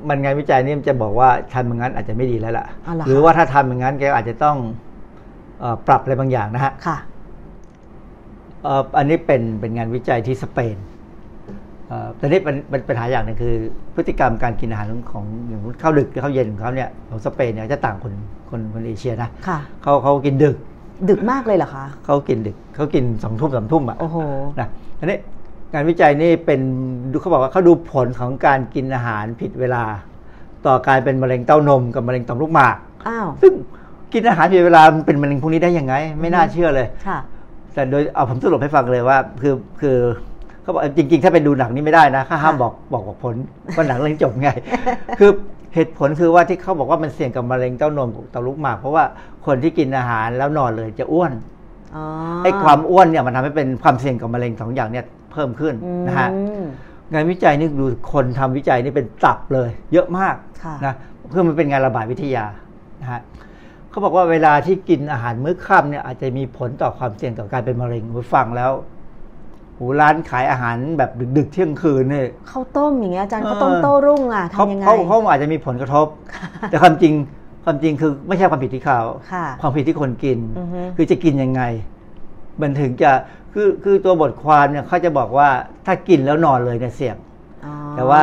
มันงานวิจัยนี่มันจะบอกว่าทำอย่างนั้นอาจจะไม่ดีแล้วล่ะอ๋อเหรอคะหรือว่าถ้าทำอย่างนั้นแกอาจจะต้องเอ่อปรับอะไรบางอย่างนะฮะค่ะเอ่ออันนี้เป็นเป็นงานวิจัยที่สเปนเอ่อแต่นี่เป็นเป็นปัญหาอย่างหนึงคือ พฤติกรรมการกินอาหารของของอย่างข้าวดึกหรือข้าวเย็นของเขาเนี่ยของสเปนเนี่ยจะต่างคนคนคนเอเชียนะค่ะเขาเขากินดึก ดึกมากเลยเหรอคะเขากินดึกเขากินสองทุ่มสามทุ่มอะโอ้โหนะอันนี้งานวิจัยนี่เป็นดูเขาบอกว่าเขาดูผลของการกินอาหารผิดเวลา ต่อการเป็นมะเร็งเต้านมกับมะเร็งต่อมลูกหมากอ้าวซึ่งกินอาหารผิดเวลามันเป็นมะเร็งพวกนี้ได้ยังไง ไม่น่าเชื่อเลยค่ะแต่โดยเอาผมสรุปให้ฟังเลยว่า คือคือเขาบอกจริง ๆ ถ้าไปดูหนังนี่ไม่ได้นะเขาห้ามค่ะบอกบอกบอกผลว่าหนังเรื่องนี้จบไง คือ เหตุผลคือว่าที่เขาบอกว่ามันเสี่ยงกับมะเร็งเต้านมกับเต้าลูกหมาก เพราะว่าคนที่กินอาหารแล้วนอนเลยจะอ้วนอ๋อไอ้ความอ้วนเนี่ยมันทำให้เป็นความเสี่ยงกับมะเร็งสองอย่างเนี่ยเพิ่มขึ้นนะฮะอืมงานวิจัยนี่ดูคนทำวิจัยนี่เป็นตับเลย เยอะมากค่ะนะเพื่อมันเป็นงานระบาดวิทยานะฮะเขาบอกว่าเวลาที่กินอาหารมื้อค่ำเนี่ยอาจจะมีผลต่อความเสี่ยงต่อการเป็นมะเร็งหูฟังแล้ว หูร้านขายอาหารแบบดึก ๆ เที่ยงคืนเนี่ยข้าวต้มอย่างเงี้ยอาจารย์เออข้าวต้มโต้รุ่งอะเขาทำยังไงเขาเขาอาจจะมีผลกระทบ แต่ความจริงความจริงคือไม่ใช่ความผิดที่เขาค่ะความผิดที่คนกินอือฮึคือจะกินยังไง มันถึงจะคือคือตัวบทความเนี่ยเขาจะบอกว่าถ้ากินแล้วนอนเลยเนี่ยเสี่ยงอ๋อแต่ว่า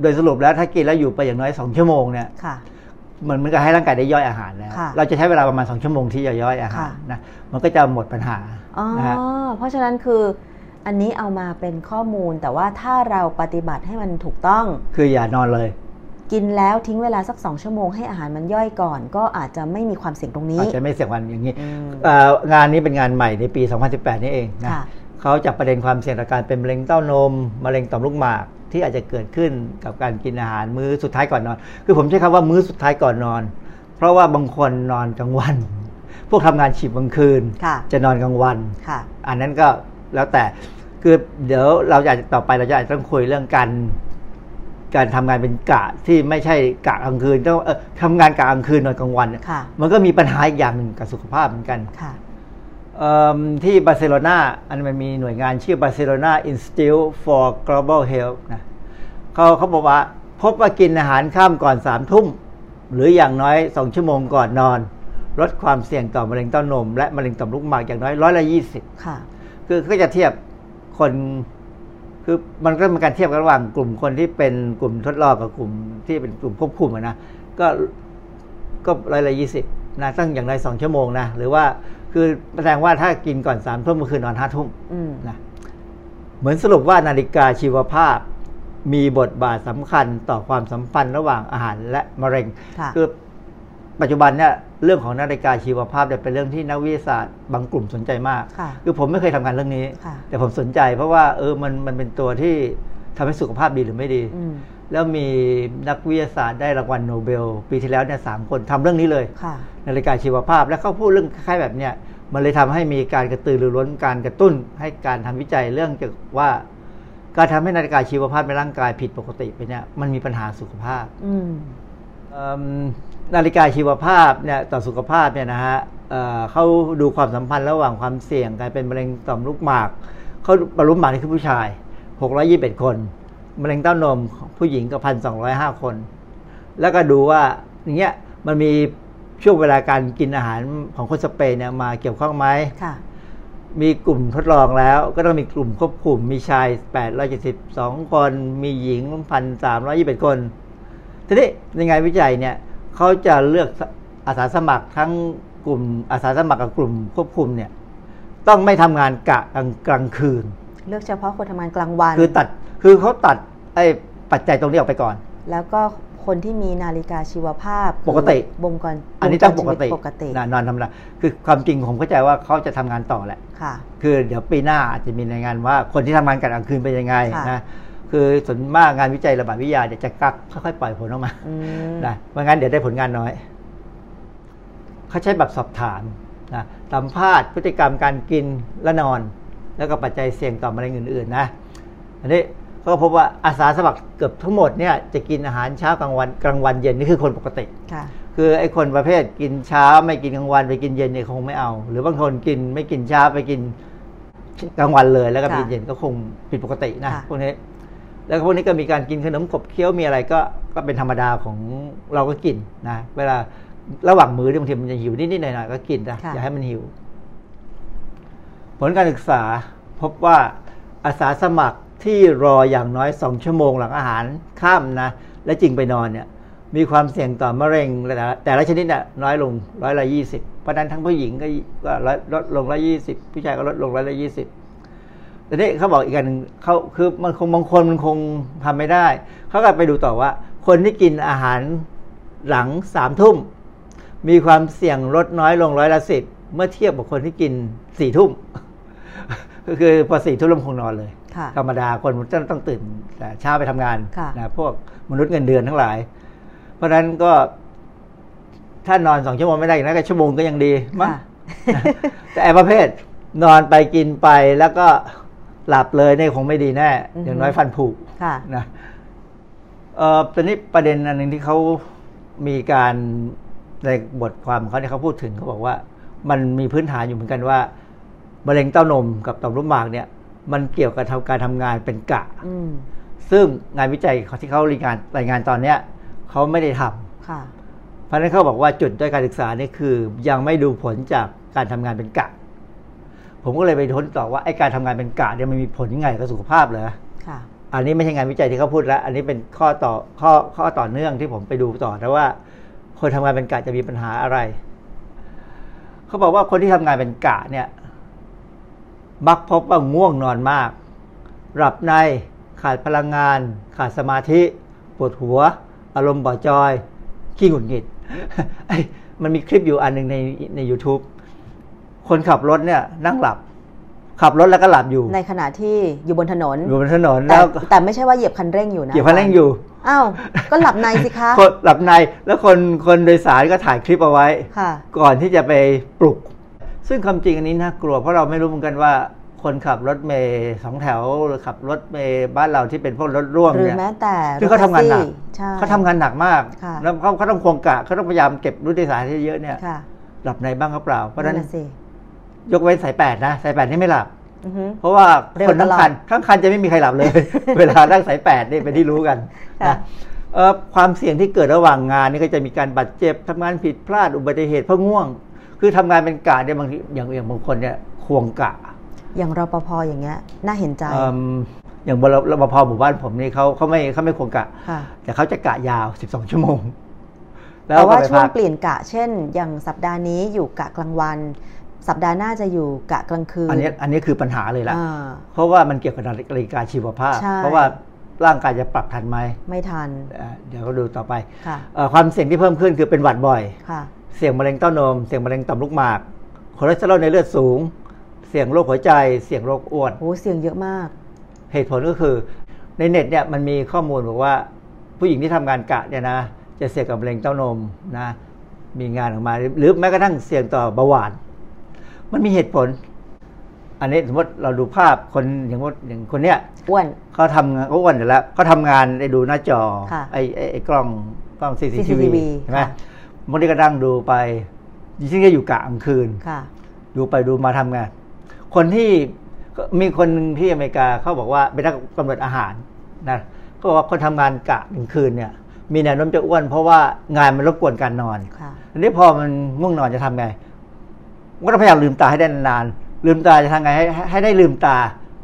โดยสรุปแล้วถ้ากินแล้วอยู่ไปอย่างน้อยสองชั่วโมงเนี่ยค่ะเหมือนมันก็ให้ร่างกายได้ย่อยอาหารแล้วค่ะเราจะใช้เวลาประมาณสองชั่วโมงที่จะย่อยอาหารค่ะนะมันก็จะหมดปัญหาอ๋อนะฮะเพราะฉะนั้นคือ อันนี้เอามาเป็นข้อมูลแต่ว่าถ้าเราปฏิบัติให้มันถูกต้อง คืออย่านอนเลย กินแล้วทิ้งเวลาสักสองชั่วโมงให้อาหารมันย่อยก่อน ก็อาจจะไม่มีความเสี่ยงตรงนี้อาจจะไม่เสี่ยงวันอย่างนี้อืมเอ่องานนี้เป็นงานใหม่ในปี 2018 นี่เองนะค่ะเขาจับประเด็นความเสี่ยงต่อการเป็นมะเร็งเต้านมมะเร็งต่อมลูกหมากที่อาจจะเกิดขึ้นกับการกินอาหารมื้อสุดท้ายก่อนนอน คือผมใช้คำว่ามื้อสุดท้ายก่อนนอน เพราะว่าบางคนนอนกลางวัน พวกทำงานฉีบกลางคืนค่ะจะนอนกลางวันค่ะอันนั้นก็แล้วแต่ คือเดี๋ยวเราจะต่อไปเราจะอาจจะต้องคุยเรื่องการการทำงานเป็นกะที่ไม่ใช่กะกลางคืนต้องเออทำงานกะกลางคืนนอนกลางวันเนี่ยค่ะมันก็มีปัญหาอีกอย่างหนึ่งกับสุขภาพเหมือนกันค่ะเอิ่มที่บาร์เซโลนาอันมันมีหน่วยงานชื่อบาร์เซโลนา Institute for Global Health นะเขาเขาบอกว่า พบว่ากินอาหารค่ำก่อนสามทุ่ม หรืออย่างน้อยสองชั่วโมงก่อนนอน ลดความเสี่ยงต่อมะเร็งเต้านม และมะเร็งต่อมลูกหมากอย่างน้อยร้อยละยี่สิบค่ะคือก็จะเทียบ คนคือมันก็เป็นการเทียบกันระหว่างกลุ่มคนที่เป็นกลุ่มทดลองกับกลุ่มที่เป็นกลุ่มควบคุมอะนะก็ก็ร้อยละยี่สิบนะตั้งอย่างไรสองชั่วโมงนะหรือว่าคือแสดงว่าถ้ากินก่อนสามทุ่มก็คือนอนห้าทุ่มอืมนะเหมือนสรุปว่านาฬิกาชีวภาพ มีบทบาทสำคัญต่อความสัมพันธ์ระหว่างอาหารและมะเร็งค่ะคือปัจจุบันเนี่ย เรื่องของนาฬิกาชีวภาพเนี่ยเป็นเรื่องที่นักวิทยาศาสตร์บางกลุ่มสนใจมากค่ะคือผมไม่เคยทำงานเรื่องนี้ค่ะแต่ผมสนใจ เพราะว่าเออมันมันเป็นตัวที่ทำให้สุขภาพดีหรือไม่ดีอืมแล้วมีนักวิทยาศาสตร์ได้รางวัลโนเบล ปีที่แล้วเนี่ยสามคนทำเรื่องนี้เลยค่ะนาฬิกาชีวภาพ แล้วเขาพูดเรื่องคล้ายๆแบบเนี้ยมันเลยทำให้มีการกระตือรือร้นการกระตุ้น ให้การทำวิจัยเรื่องเกี่ยวกับว่า การทำให้นาฬิกาชีวภาพในร่างกายผิดปกติไปเนี่ยมันมีปัญหาสุขภาพอืมเอิ่ม นาฬิกาชีวภาพเนี่ยต่อสุขภาพเนี่ยนะฮะเอ่อเขาดูความสัมพันธ์ระหว่างความเสี่ยงการเป็นมะเร็งต่อมลูกหมากเขาบรรลุหมากนี่คือผู้ชาย 621 คน มะเร็งเต้านมผู้หญิงก็พันสองคน แล้วก็ดูว่าอย่างเงี้ยมันมีช่วงเวลาการกินอาหารของคนสเปนเนี่ยมาเกี่ยวข้องไหมค่ะมีกลุ่มทดลองแล้ว ก็ต้องมีกลุ่มควบคุมมีชาย 872 คน มีหญิง 1,321 คน ทีนี้ในงานวิจัยเนี่ย เขาจะเลือกอาสาสมัครทั้งกลุ่มอาสาสมัครกับกลุ่มควบคุมเนี่ยต้องไม่ทำงานกะกลางกลางคืน เลือกเฉพาะคนทำงานกลางวัน คือตัดคือเขาตัดไอ้ปัจจัยตรงนี้ออกไปก่อน แล้วก็คนที่มีนาฬิกาชีวภาพปกติบงกรอันนี้ต้องปวกจรชีติวิปกตินะนอนธรรมดาคือความจริงผมเข้าใจว่าเขาจะทำงานต่อแหละค่ะ คือเดี๋ยวปีหน้าอาจจะมีรายงานว่าคนที่ทำงานกะกลางคืนเป็นยังไงค่ะนะ คือส่วนมากงานวิจัยระบาดวิทยาเดี๋ยวจะกักค่อยๆปล่อยผลออกมาอืมนะไม่งั้นเดี๋ยวได้ผลงานน้อย เขาใช้แบบสอบถามนะสัมภาษณ์พฤติกรรมการกินและนอน แล้วก็ปัจจัยเสี่ยงต่อมะเร็งอื่นๆนะ อันนี้เขาก็พบว่าอาสาสมัครเกือบทั้งหมดเนี่ยจะกินอาหารเช้ากลางวันกลางวันเย็นนี่คือคนปกติค่ะคือไอ้คนประเภทกินเช้าไม่กินกลางวันไปกินเย็นเนี่ยคงไม่เอา หรือบางคนกินไม่กินเช้าไปกินกลางวันเลยแล้วก็ค่ะกินเย็นก็คงผิดปกตินะค่ะพวกนี้ แล้วก็พวกนี้ก็มีการกินขนมขบเคี้ยวมีอะไรก็ก็เป็นธรรมดาของเราก็กินนะเวลาระหว่างมื้อเนี่ยบางทีมันจะหิวนิดๆหน่อยๆก็กินนะค่ะอย่าให้มันหิว ผลการศึกษาพบว่าอาสาสมัครที่รออย่างน้อยสองชั่วโมงหลังอาหารข้ามนะ และจริงไปนอนเนี่ย มีความเสี่ยงต่อมะเร็งแต่ละแต่ละชนิดเนี่ยน้อยลงร้อยละยี่สิบเพราะฉะนั้นทั้งผู้หญิงก็ก็ลดลดลงร้อยยี่สิบผู้ชายก็ลดลงร้อยละยี่สิบ แต่นี้เขาบอกอีกอันหนึ่งเขาคือมันคงบางคนมันคงทำไม่ได้ เขาก็ไปดูต่อว่า คนที่กินอาหารหลังสามทุ่ม มีความเสี่ยงลดน้อยลงร้อยละสิบเมื่อเทียบกับคนที่กินสี่ทุ่มก็คือพอสี่ทุ่มลงคงนอนเลยค่ะธรรมดาคนมันจะต้องตื่นแต่เช้าไปทำงานค่ะนะพวกมนุษย์เงินเดือนทั้งหลาย เพราะฉะนั้นก็ ถ้านอนสองชั่วโมงไม่ได้อย่างนั้นก็ชั่วโมงก็ยังดีมั้งค่ะนะแต่ไอ้ประเภทนอนไปกินไปแล้วก็ หลับเลยเนี่ยคงไม่ดีแน่อือฮึอย่างน้อยฟันผุค่ะนะเอ่อตอนนี้ประเด็นอันหนึ่งที่เขามีการในบทความของเขาเนี่ยเขาพูดถึงเขาบอกว่า มันมีพื้นฐานอยู่เหมือนกันว่ามะเร็งเต้านมกับต่อมลูกหมากเนี่ย มันเกี่ยวกับทำการทำงานเป็นกะอืมซึ่งงานวิจัยที่เขารายงานรายงานตอนเนี้ยเขาไม่ได้ทำค่ะเพราะฉะนั้นเขาบอกว่าจุดด้อยการศึกษานี่คือ ยังไม่ดูผลจากการทำงานเป็นกะเพ ผมก็เลยไปทนต่อว่าไอ้การทำงานเป็นกะเนี่ยมันมีผลยังไงกับสุขภาพเหรอค่ะ อันนี้ไม่ใช่งานวิจัยที่เขาพูดแล้ว อันนี้เป็นข้อต่อข้อข้อต่อเนื่องที่ผมไปดูต่อนะว่า คนทำงานเป็นกะจะมีปัญหาอะไร เขาบอกว่าคนที่ทำงานเป็นกะเนี่ยมักพบว่าง่วงนอนมาก หลับในขาดพลังงาน ขาดสมาธิปวดหัว อารมณ์บ่อจอย ขี้หงุดหงิดไอ้มันมีคลิปอยู่อันหนึ่งในใน YouTube คนขับรถเนี่ยนั่งหลับ ขับรถแล้วก็หลับอยู่ ในขณะที่อยู่บนถนนอยู่บนถนนแต่แล้วแต่ไม่ใช่ว่าเหยียบคันเร่งอยู่นะเหยียบคันเร่งอยู่อ้าวก็หลับในสิคะคนหลับในแล้วคนคนโดยสารก็ถ่ายคลิปเอาไว้ค่ะ ก่อนที่จะไปปลุก ซึ่งความจริงอันนี้น่ากลัวเพราะเราไม่รู้เหมือนกันว่าคนขับรถเมย์สองแถวหรือขับรถเมย์บ้านเราที่เป็นพวกรถร่วมหรือเนี่ยแม้แต่คือเขาทำงานหนักรถแท็กซี่ใช่เขาทำงานหนักมากค่ะแล้วเขาเขาต้องควงกะเขาต้องพยายามเก็บรู้โดยสารให้เยอะเนี่ยค่ะหลับในบ้างหรือเปล่า เพราะฉะนั้นนั่นน่ะสิ ยกเว้นสายแปดนะสายแปดนี่ไม่หลับอือฮึ เพราะว่าเร็วคนทั้งตลอดคันทั้งคันจะไม่มีใครหลับเลย เวลานั่งสายแปดนี่เป็นที่รู้กันค่ะ นะเอ่อความเสี่ยงที่เกิดระหว่างงานนี่ก็จะมีการบาดเจ็บทำงานผิดพลาดอุบัติเหตุเพราะง่วง คือทำงานเป็นกะเนี่ยบางทีอย่างอย่างบางคนเนี่ยควงกะ อย่างรปภอย่างเงี้ย น่าเห็นใจเอิ่มอย่างบรรปภหมู่บ้านผมนี่เขาเขาไม่เขาไม่ควงกะ ค่ะ แต่เขาจะกะยาว 12 ชั่วโมงแต่ว่าก็ไปช่วงพัก เปลี่ยนกะ เช่น อย่างสัปดาห์นี้อยู่กะกลางวัน สัปดาห์หน้าจะอยู่กะกลางคืน อันนี้อันนี้คือปัญหาเลยละอ่าเพราะว่ามันเกี่ยวกับนาฬิกาชีวภาพใช่เพราะว่าร่างกายจะปรับทันไหมไม่ทันเอ่อเดี๋ยวก็ดูต่อไปค่ะเอ่อความเสี่ยงที่เพิ่มขึ้นคือเป็นหวัดบ่อยค่ะเสี่ยงมะเร็งเต้านม เสี่ยงมะเร็งต่อมลูกหมากคอเลสเตอรอลในเลือดสูง เสี่ยงโรคหัวใจ เสี่ยงโรคอ้วนโอ้เสียงเยอะมาก เหตุผลก็คือในเน็ตเนี่ยมันมีข้อมูลบอกว่า ผู้หญิงที่ทำงานกะเนี่ยนะจะเสี่ยงกับมะเร็งเต้านมนะมีงานออกมา หรือแม้กระทั่งเสี่ยงต่อเบาหวาน มันมีเหตุผล อันนี้สมมติเราดูภาพคนอย่างว่าอย่างคนเนี้ยอ้วนเขาทำงานเขาอ้วนอยู่แล้วเขาทำงานได้ดูหน้าจอค่ะไอ้ไอ้ไอ้กล้องกล้อง CCTV CCTV ใช่ไหมค่ะบางทีก็นั่งดูไปยิ่งก็อยู่กะกลางคืนค่ะดูไปดูมาทำงาน คนที่มีคนหนึ่งที่อเมริกาเขาบอกว่าเป็นนักกำหนดอาหารนะเขาบอกว่าคนทำงานกะกลางคืนเนี่ย มีแนวโน้มจะอ้วนเพราะว่างานมันรบกวนการนอนค่ะทีนี้พอมันง่วงนอนจะทำไง ก็ต้องพยายามลืมตาให้ได้นานๆลืมตาจะทำไงให้ให้ให้ได้ลืมตา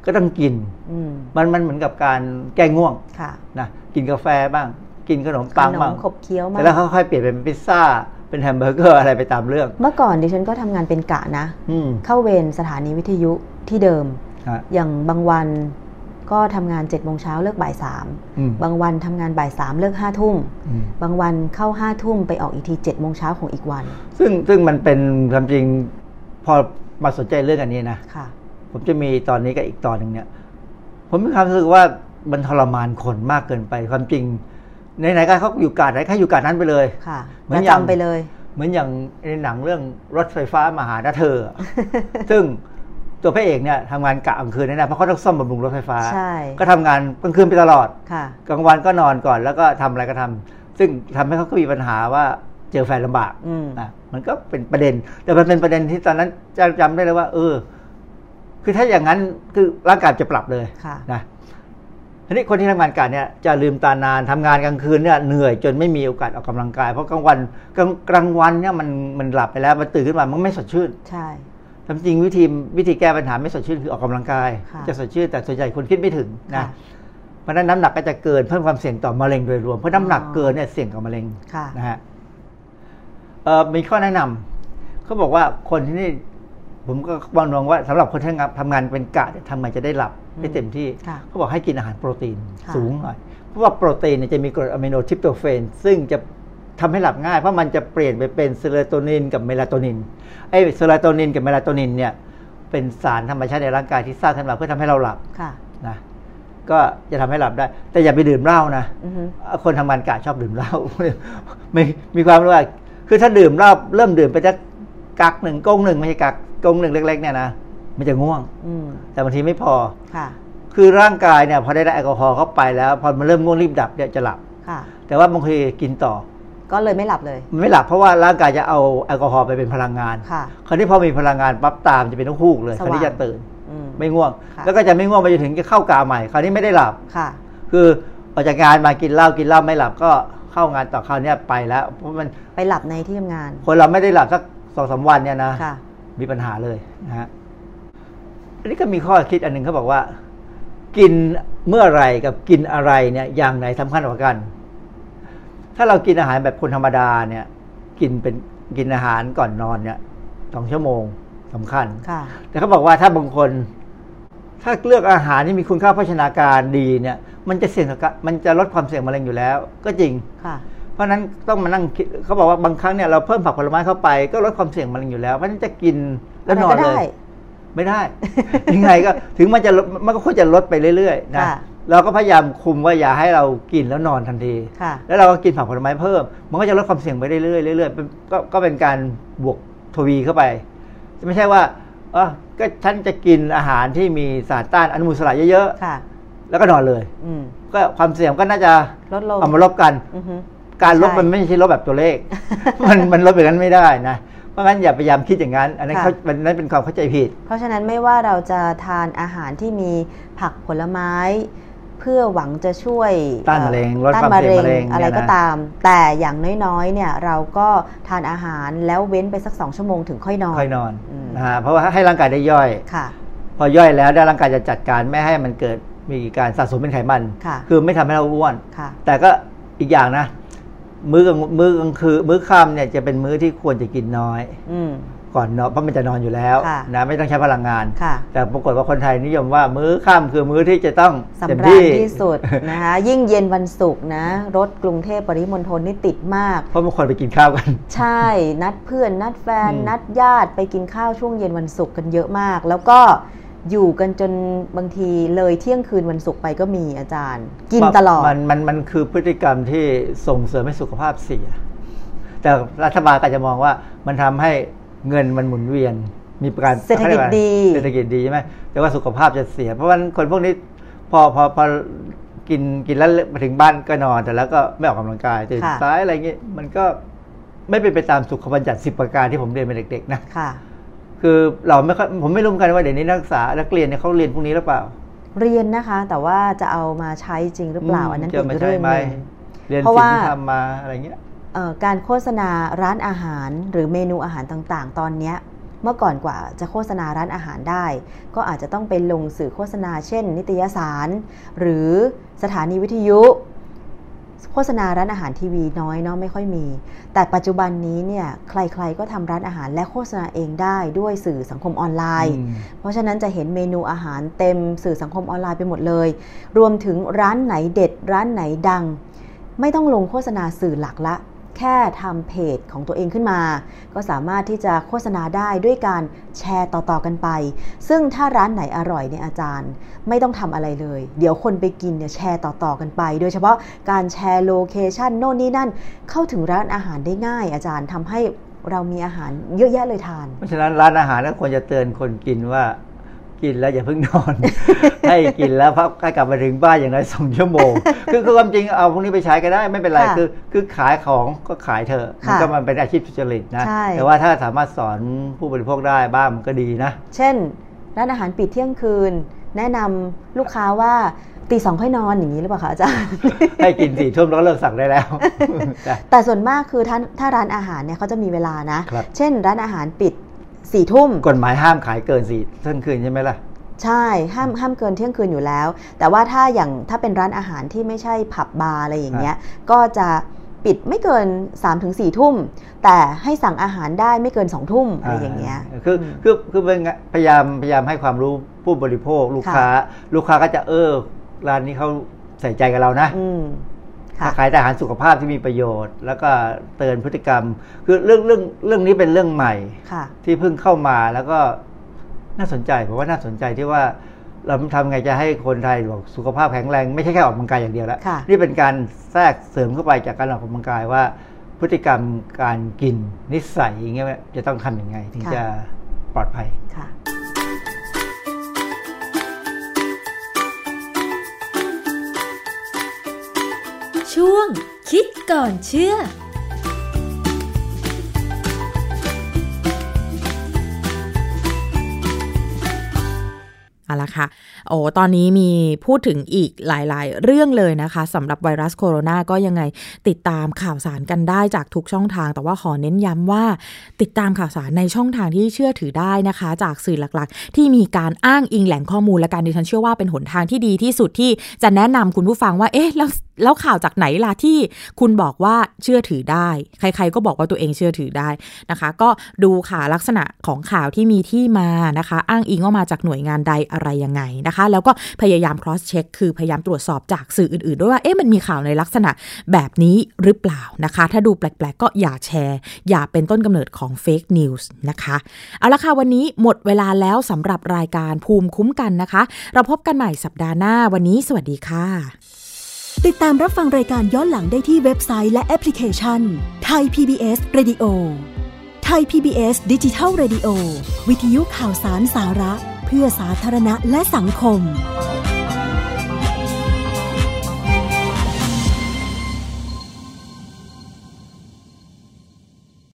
ก็ต้องกินอืมมันมันเหมือนกับการแก้ง่วงค่ะนะกินกาแฟบ้าง กินขนมขปังนบ้ามงขบเคี้ยวเสมาร็จแล้วค่อยๆเปลี่ยนเป็นพิซซ่าเป็นแฮมเบอร์เกอร์อะไรไปตามเรื่อง เมื่อก่อนดิฉันก็ทำงานเป็นกะนะอืมเข้าเวรสถานีวิทยุที่เดิมฮะอย่างบางวันก็ทำงานเจ็ดโมงเช้าเลิกบ่ายสามอืมบางวันทำงานบ่ายสามเลิกห้าทุ่มอืมบางวันเข้าห้าทุ่มไปออกอีกทีเจ็ดโมงเช้าของอีกวัน ซึ่งซึ่งมันเป็นความจริง พอมาสนใจเรื่องอันนี้นะค่ะ ผมจะมีตอนนี้กับอีกตอนหนึ่งเนี่ย ผมมีความรู้สึกว่ามันทรมานคนมากเกินไปความจริงไหนๆก็เขาอยู่กาดไหนแค่อยู่กาดนั้นไปเลยค่ะเหมืปอนระอย่างจำไปเลย เหมือนอย่างในหนังเรื่องรถไฟฟ้ามาหานะเธออะซึ่งตัวพระเอกเนี่ยทำงานกะกลางคืนแน่ๆเพราะเขาต้องซ่อมบำรุงรถไฟฟ้าใช่ก็ทำงานกลางคืนไปตลอดค่ะกลางวันก็นอนก่อนแล้วก็ทำอะไรก็ทำซึ่งทำให้เขาก็มีปัญหาว่าเจอแฟนลำบากอืมอะ มันก็เป็นประเด็น แต่มันเป็นประเด็นที่ตอนนั้นจำจำได้เลยว่า เออ คือถ้าอย่างนั้นคือร่างกายจะปรับเลยค่ะนะทีนี้คนที่ทำงานการเนี่ยจะลืมตานานทำงานกลางคืนเนี่ยเหนื่อยจนไม่มีโอกาสออกกำลังกาย เพราะกลางวันกลางกลางวันเนี่ยมันมันหลับไปแล้วมันตื่นขึ้นมามันไม่สดชื่น ใช่ทำจริงวิธีวิธีแก้ปัญหาไม่สดชื่นคือออกกำลังกายค่ะจะสดชื่นแต่ส่วนใหญ่คนคิดไม่ถึงนะค่ะเพราะฉะนั้นน้ำหนักก็จะเกินเพิ่มความเสี่ยงต่อมะเร็งโดยรวมเพราะน้ำหนักอ๋อเกินเนี่ยเสี่ยงกับมะเร็งค่ะนะฮะ เอ่อมีข้อแนะนำเขาบอกว่าคนที่นี่ผมก็มองมองว่าสำหรับคนที่ทำงานเป็นกะเนี่ยทำไงจะได้หลับได้เต็มที่ค่ะเขาบอกให้กินอาหารโปรตีนค่ะสูงหน่อย เพราะว่าโปรตีนเนี่ยจะมีกรดอะมิโนทริปโตเฟน ซึ่งจะทำให้หลับง่าย เพราะมันจะเปลี่ยนไปเป็นเซโรโทนินกับเมลาโทนินไอ้เซโรโทนินกับเมลาโทนินเนี่ยเป็นสารธรรมชาติในร่างกายที่สร้างขึ้นมาเพื่อทำให้เราหลับค่ะนะก็จะทำให้หลับได้ แต่อย่าไปดื่มเหล้านะอือฮึคนทำงานกะชอบดื่มเหล้าไม่มีความรู้ว่า คือถ้าดื่มเหล้าเริ่มดื่มไปสักกักหนึ่งก้งหนึ่งไม่ใช่กักก้งหนึ่งเล็ก ๆ เนี่ยนะมันจะง่วงอืมแต่บางทีไม่พอค่ะ คือร่างกายเนี่ยพอได้แอลกอฮอล์เข้าไปแล้ว พอมันเริ่มง่วงรีบดับเนี่ยจะหลับค่ะแต่ว่าบางทีกินต่อ ก็เลยไม่หลับเลยมันไม่หลับเพราะว่าร่างกายจะเอาแอลกอฮอล์ไปเป็นพลังงานค่ะคราวนี้พอมีพลังงานปั๊บตามจะเป็นต้องฮูกเลยสคว่างราวนี้จะตื่นอืมไม่ง่วงค่ะแล้วก็จะไม่ง่วงไปจนถึงจะเข้ากาใหม่ คราวนี้ไม่ได้หลับค่ะ คือออกจากงานมากินเหล้ากินเหล้าไม่หลับก็ เข้างานต่อคราวเนี้ยไปแล้วเพราะมันไปหลับในที่ทำงาน คนเราไม่ได้หลับสักสองสามวันเนี่ยนะค่ะมีปัญหาเลยนะฮะอันนี้ก็มีข้อคิดอันหนึ่งเขาบอกว่า กินเมื่อไหรกับกินอะไรเนี่ยอย่างไหนสำคัญกว่ากัน ถ้าเรากินอาหารแบบคนธรรมดาเนี่ย กินเป็นกินอาหารก่อนนอนเนี่ยสองชั่วโมงสำคัญค่ะแต่เขาบอกว่าถ้าบางคน ถ้าเลือกอาหารที่มีคุณค่าโภชนาการดีเนี่ยมันจะเสี่ยงกับการมันจะลดความเสี่ยงมะเร็งอยู่แล้ว ก็จริงค่ะ เพราะฉะนั้นต้องมานั่งคิดเขาบอกว่าบางครั้งเนี่ยเราเพิ่มผักผลไม้เข้าไปก็ลดความเสี่ยงมะเร็งอยู่แล้วเพราะฉะนั้นจะกินแล้วนอนอะไรก็เลได้ยไม่ได้ ยังไงก็ถึงมันจะลดมันก็ควรจะลดไปเรื่อยๆนะค่ะเราก็พยายามคุมว่าอย่าให้เรากินแล้วนอนทันทีค่ะแล้วเราก็กินผักผลไม้เพิ่ม มันก็จะลดความเสี่ยงไปเรื่อยๆเรื่อยๆเป็นก็ก็เป็นการบวกทวีเข้าไป ไม่ใช่ว่าเออก็ฉันจะกินอาหารที่มีสารต้านอนุมูลอิสระเยอะค่ะๆ แล้วก็นอนเลย อืม ก็ความเสี่ยงก็น่าจะลดลง เอามาลบกัน อือฮึ การลบใช่มันไม่ใช่ลบแบบตัวเลข มันมันลบแบบนั้นไม่ได้นะ เพราะงั้นอย่าพยายามคิดอย่างนั้น อันนั้นค่ะ เขามันนั้นเป็นความเข้าใจผิด เพราะฉะนั้นไม่ว่าเราจะทานอาหารที่มีผักผลไม้ เพื่อหวังจะช่วยต้านมะเร็งลดต้านความมะเสี่ยงเร็มะเร็งงอะไรเนี่ยนะ ก็ตาม แต่อย่างน้อยๆเนี่ยเราก็ทานอาหารแล้วเว้นไปสักสองชั่วโมงถึงค่อยนอน ค่อยนอนอืม นะฮะเพราะว่าให้ร่างกายได้ย่อย ค่ะ พอย่อยแล้วได้ร่างกายจะจัดการไม่ให้มันเกิด มีการสะสมเป็นไขมันค่ะคือไม่ทำให้เราอ้วนค่ะแต่ก็อีกอย่างนะ มื้อกลางมื้อกลางคือมื้อค่ำเนี่ยจะเป็นมื้อที่ควรจะกินน้อยอืมก่อนนอนเพราะมันจะนอนอยู่แล้วค่ะนะไม่ต้องใช้พลังงานค่ะแต่ปรากฏว่าคนไทยนิยมว่ามื้อค่ำคือมื้อที่จะต้องเต็มสำราญที่ที่สุดนะคะยิ่งเย็นวันศุกร์นะ รถกรุงเทพปริมณฑลนี่ติดมาก เพราะบางคนไปกินข้าวกัน ใช่นัดเพื่อน นัดแฟนอืมนัดญาติไปกินข้าวช่วงเย็นวันศุกร์กันเยอะมาก แล้วก็ อยู่กันจนบางทีเลยเที่ยงคืนวันศุกร์ไปก็มีอาจารย์ กินตลอด มันมันมันคือพฤติกรรมที่ส่งเสริมให้สุขภาพเสีย แต่รัฐบาลก็จะมองว่ามันทำให้เงินมันหมุนเวียน มีการเศรษฐกิจดีเศรษฐกิจดีใช่ไหมแต่ว่าสุขภาพจะเสีย เพราะว่าคนพวกนี้พอพอพอกินกินแล้วมาถึงบ้านก็นอนแต่แล้วก็ไม่ออกกำลังกายตื่นค่ะสายอะไรเงี้ยมันก็ไม่เป็นไปตามสุขบัญญัติสิบประการที่ผมเรียนเป็นเด็กๆนะค่ะ คือเราไม่ค่อยผมไม่รู้เหมือนกันว่าเดี๋ยวนี้นักศึกษานักเรียนเนี่ยเขาเรียนพวกนี้หรือเปล่า เรียนนะคะ แต่ว่าจะเอามาใช้จริงหรือเปล่าอันนั้นจะอีมากใช้เรื่องไหมหนึ่งเรียนเพราะสิ่งว่าที่ทำมาอะไรเงี้ยเอ่อการโฆษณาร้านอาหารหรือเมนูอาหารต่างๆ ตอนเนี้ยเมื่อก่อนกว่าจะโฆษณาร้านอาหารได้ ก็อาจจะต้องไปลงสื่อโฆษณาเช่น นิตยสาร หรือสถานีวิทยุ โฆษณาร้านอาหารทีวีน้อยเนาะไม่ค่อยมี แต่ปัจจุบันนี้เนี่ยใครๆก็ทำร้านอาหารและโฆษณาเองได้ด้วยสื่อสังคมออนไลน์อืมเพราะฉะนั้นจะเห็นเมนูอาหารเต็มสื่อสังคมออนไลน์ไปหมดเลย รวมถึงร้านไหนเด็ด ร้านไหนดัง ไม่ต้องลงโฆษณาสื่อหลักละ แค่ทำเพจของตัวเองขึ้นมา ก็สามารถที่จะโฆษณาได้ด้วยการแชร์ต่อๆกันไป ซึ่งถ้าร้านไหนอร่อยเนี่ยอาจารย์ ไม่ต้องทำอะไรเลย เดี๋ยวคนไปกินเนี่ยแชร์ต่อๆกันไป โดยเฉพาะการแชร์ location โน่นนี่นั่น เข้าถึงร้านอาหารได้ง่าย อาจารย์ทำให้เรามีอาหารเยอะแยะเลยทาน เพราะฉะนั้นร้านอาหารก็ควรจะเตือนคนกินว่า กินแล้วอย่าเพิ่งนอน ให้กินแล้วพักให้กลับมาถึงบ้านอย่างน้อยสองชั่วโมง คือคือความจริงเอาพวกนี้ไปใช้ก็ได้ไม่เป็นไรค่ะคือ คือขายของก็ขายเถอะมันค่ะก็มันเป็นอาชีพสุจริตนะใช่แต่ว่าถ้าสามารถสอนผู้บริโภคได้บ้างมันก็ดีนะ เช่น ร้านอาหารปิดเที่ยงคืน แนะนำลูกค้าว่าตีสองค่อยนอนอย่างนี้หรือเปล่าคะอาจารย์ให้กินสี่ทุ่มแล้วก็เลิกสั่งได้แล้วจ้ะแต่ส่วนมากคือถ้าถ้าร้านอาหารเนี่ยเขาจะมีเวลานะครับเช่นร้านอาหารปิด สี่ทุ่มกฎหมายห้ามขายเกินสี่เที่ยงคืนใช่ไหมล่ะใช่ห้ามห้ามเกินเที่ยงคืนอยู่แล้ว แต่ว่าถ้าอย่างถ้าเป็นร้านอาหารที่ไม่ใช่ผับบาร์อะไรอย่างเงี้ยก็จะปิดไม่เกิน3าถึงสี่ทุ่ม แต่ให้สั่งอาหารได้ไม่เกิน2องทุ่มอะไรอย่างเงี้ยคือคือคือเป็นไงพยายามพยายามให้ความรู้ผู้บริโภคลูกค้า ลูกค้าก็จะเออร้านนี้เขาใส่ใจกับเรานะอืม ถ้าค่ะขายแต่อาหารสุขภาพที่มีประโยชน์ แล้วก็เตือนพฤติกรรม คือเรื่องเรื่องเรื่องนี้เป็นเรื่องใหม่ค่ะที่เพิ่งเข้ามาแล้วก็น่าสนใจผมว่าน่าสนใจที่ว่าเราทำไงจะให้คนไทยบอกสุขภาพแข็งแรงไม่ใช่แค่ออกกำลังกายอย่างเดียวแล้วค่ะนี่เป็นการแทรกเสริมเข้าไปจากการออกกำลังกายว่า พฤติกรรมการกินนิสัยอย่างเงี้ยจะต้องทำยังไง ถึงค่ะจะปลอดภัยค่ะ ช่วง คิดก่อนเชื่อเอาละค่ะ โอ้ตอนนี้มีพูดถึงอีกหลาย ๆ เรื่องเลยนะคะสำหรับไวรัสโคโรนาก็ยังไงติดตามข่าวสารกันได้จากทุกช่องทาง แต่ว่าขอเน้นย้ำว่า ติดตามข่าวสารในช่องทางที่เชื่อถือได้นะคะ จากสื่อหลักๆ ที่มีการอ้างอิงแหล่งข้อมูลและการดิฉันเชื่อว่าเป็นหนทางที่ดีที่สุดที่จะแนะนำคุณผู้ฟังว่าเอ๊ะแล้วแล้วข่าวจากไหนล่ะที่คุณบอกว่าเชื่อถือได้ ใคร ๆ ก็บอกว่าตัวเองเชื่อถือได้นะคะ ก็ดูค่ะลักษณะของข่าวที่มีที่มานะคะ อ้างอิงว่ามาจากหน่วยงานใดอะไรยังไงนะคะแล้วก็พยายาม cross check คือพยายามตรวจสอบจากสื่ออื่นๆ ด้วยว่าเอ๊ะมันมีข่าวในลักษณะแบบนี้หรือเปล่านะคะ ถ้าดูแปลกๆ ก็อย่าแชร์ อย่าเป็นต้นกำเนิดของ fake news นะคะเอาละค่ะวันนี้หมดเวลาแล้วสำหรับรายการภูมิคุ้มกันนะคะ เราพบกันใหม่สัปดาห์หน้าวันนี้ สวัสดีค่ะ ติดตามรับฟังรายการย้อนหลังได้ที่เว็บไซต์และแอปพลิเคชันไทย PBS Radio ไทย PBS ดิจิทัล Radio วิทยุข่าวสารสาระ พื่อสาธารณะและสังคม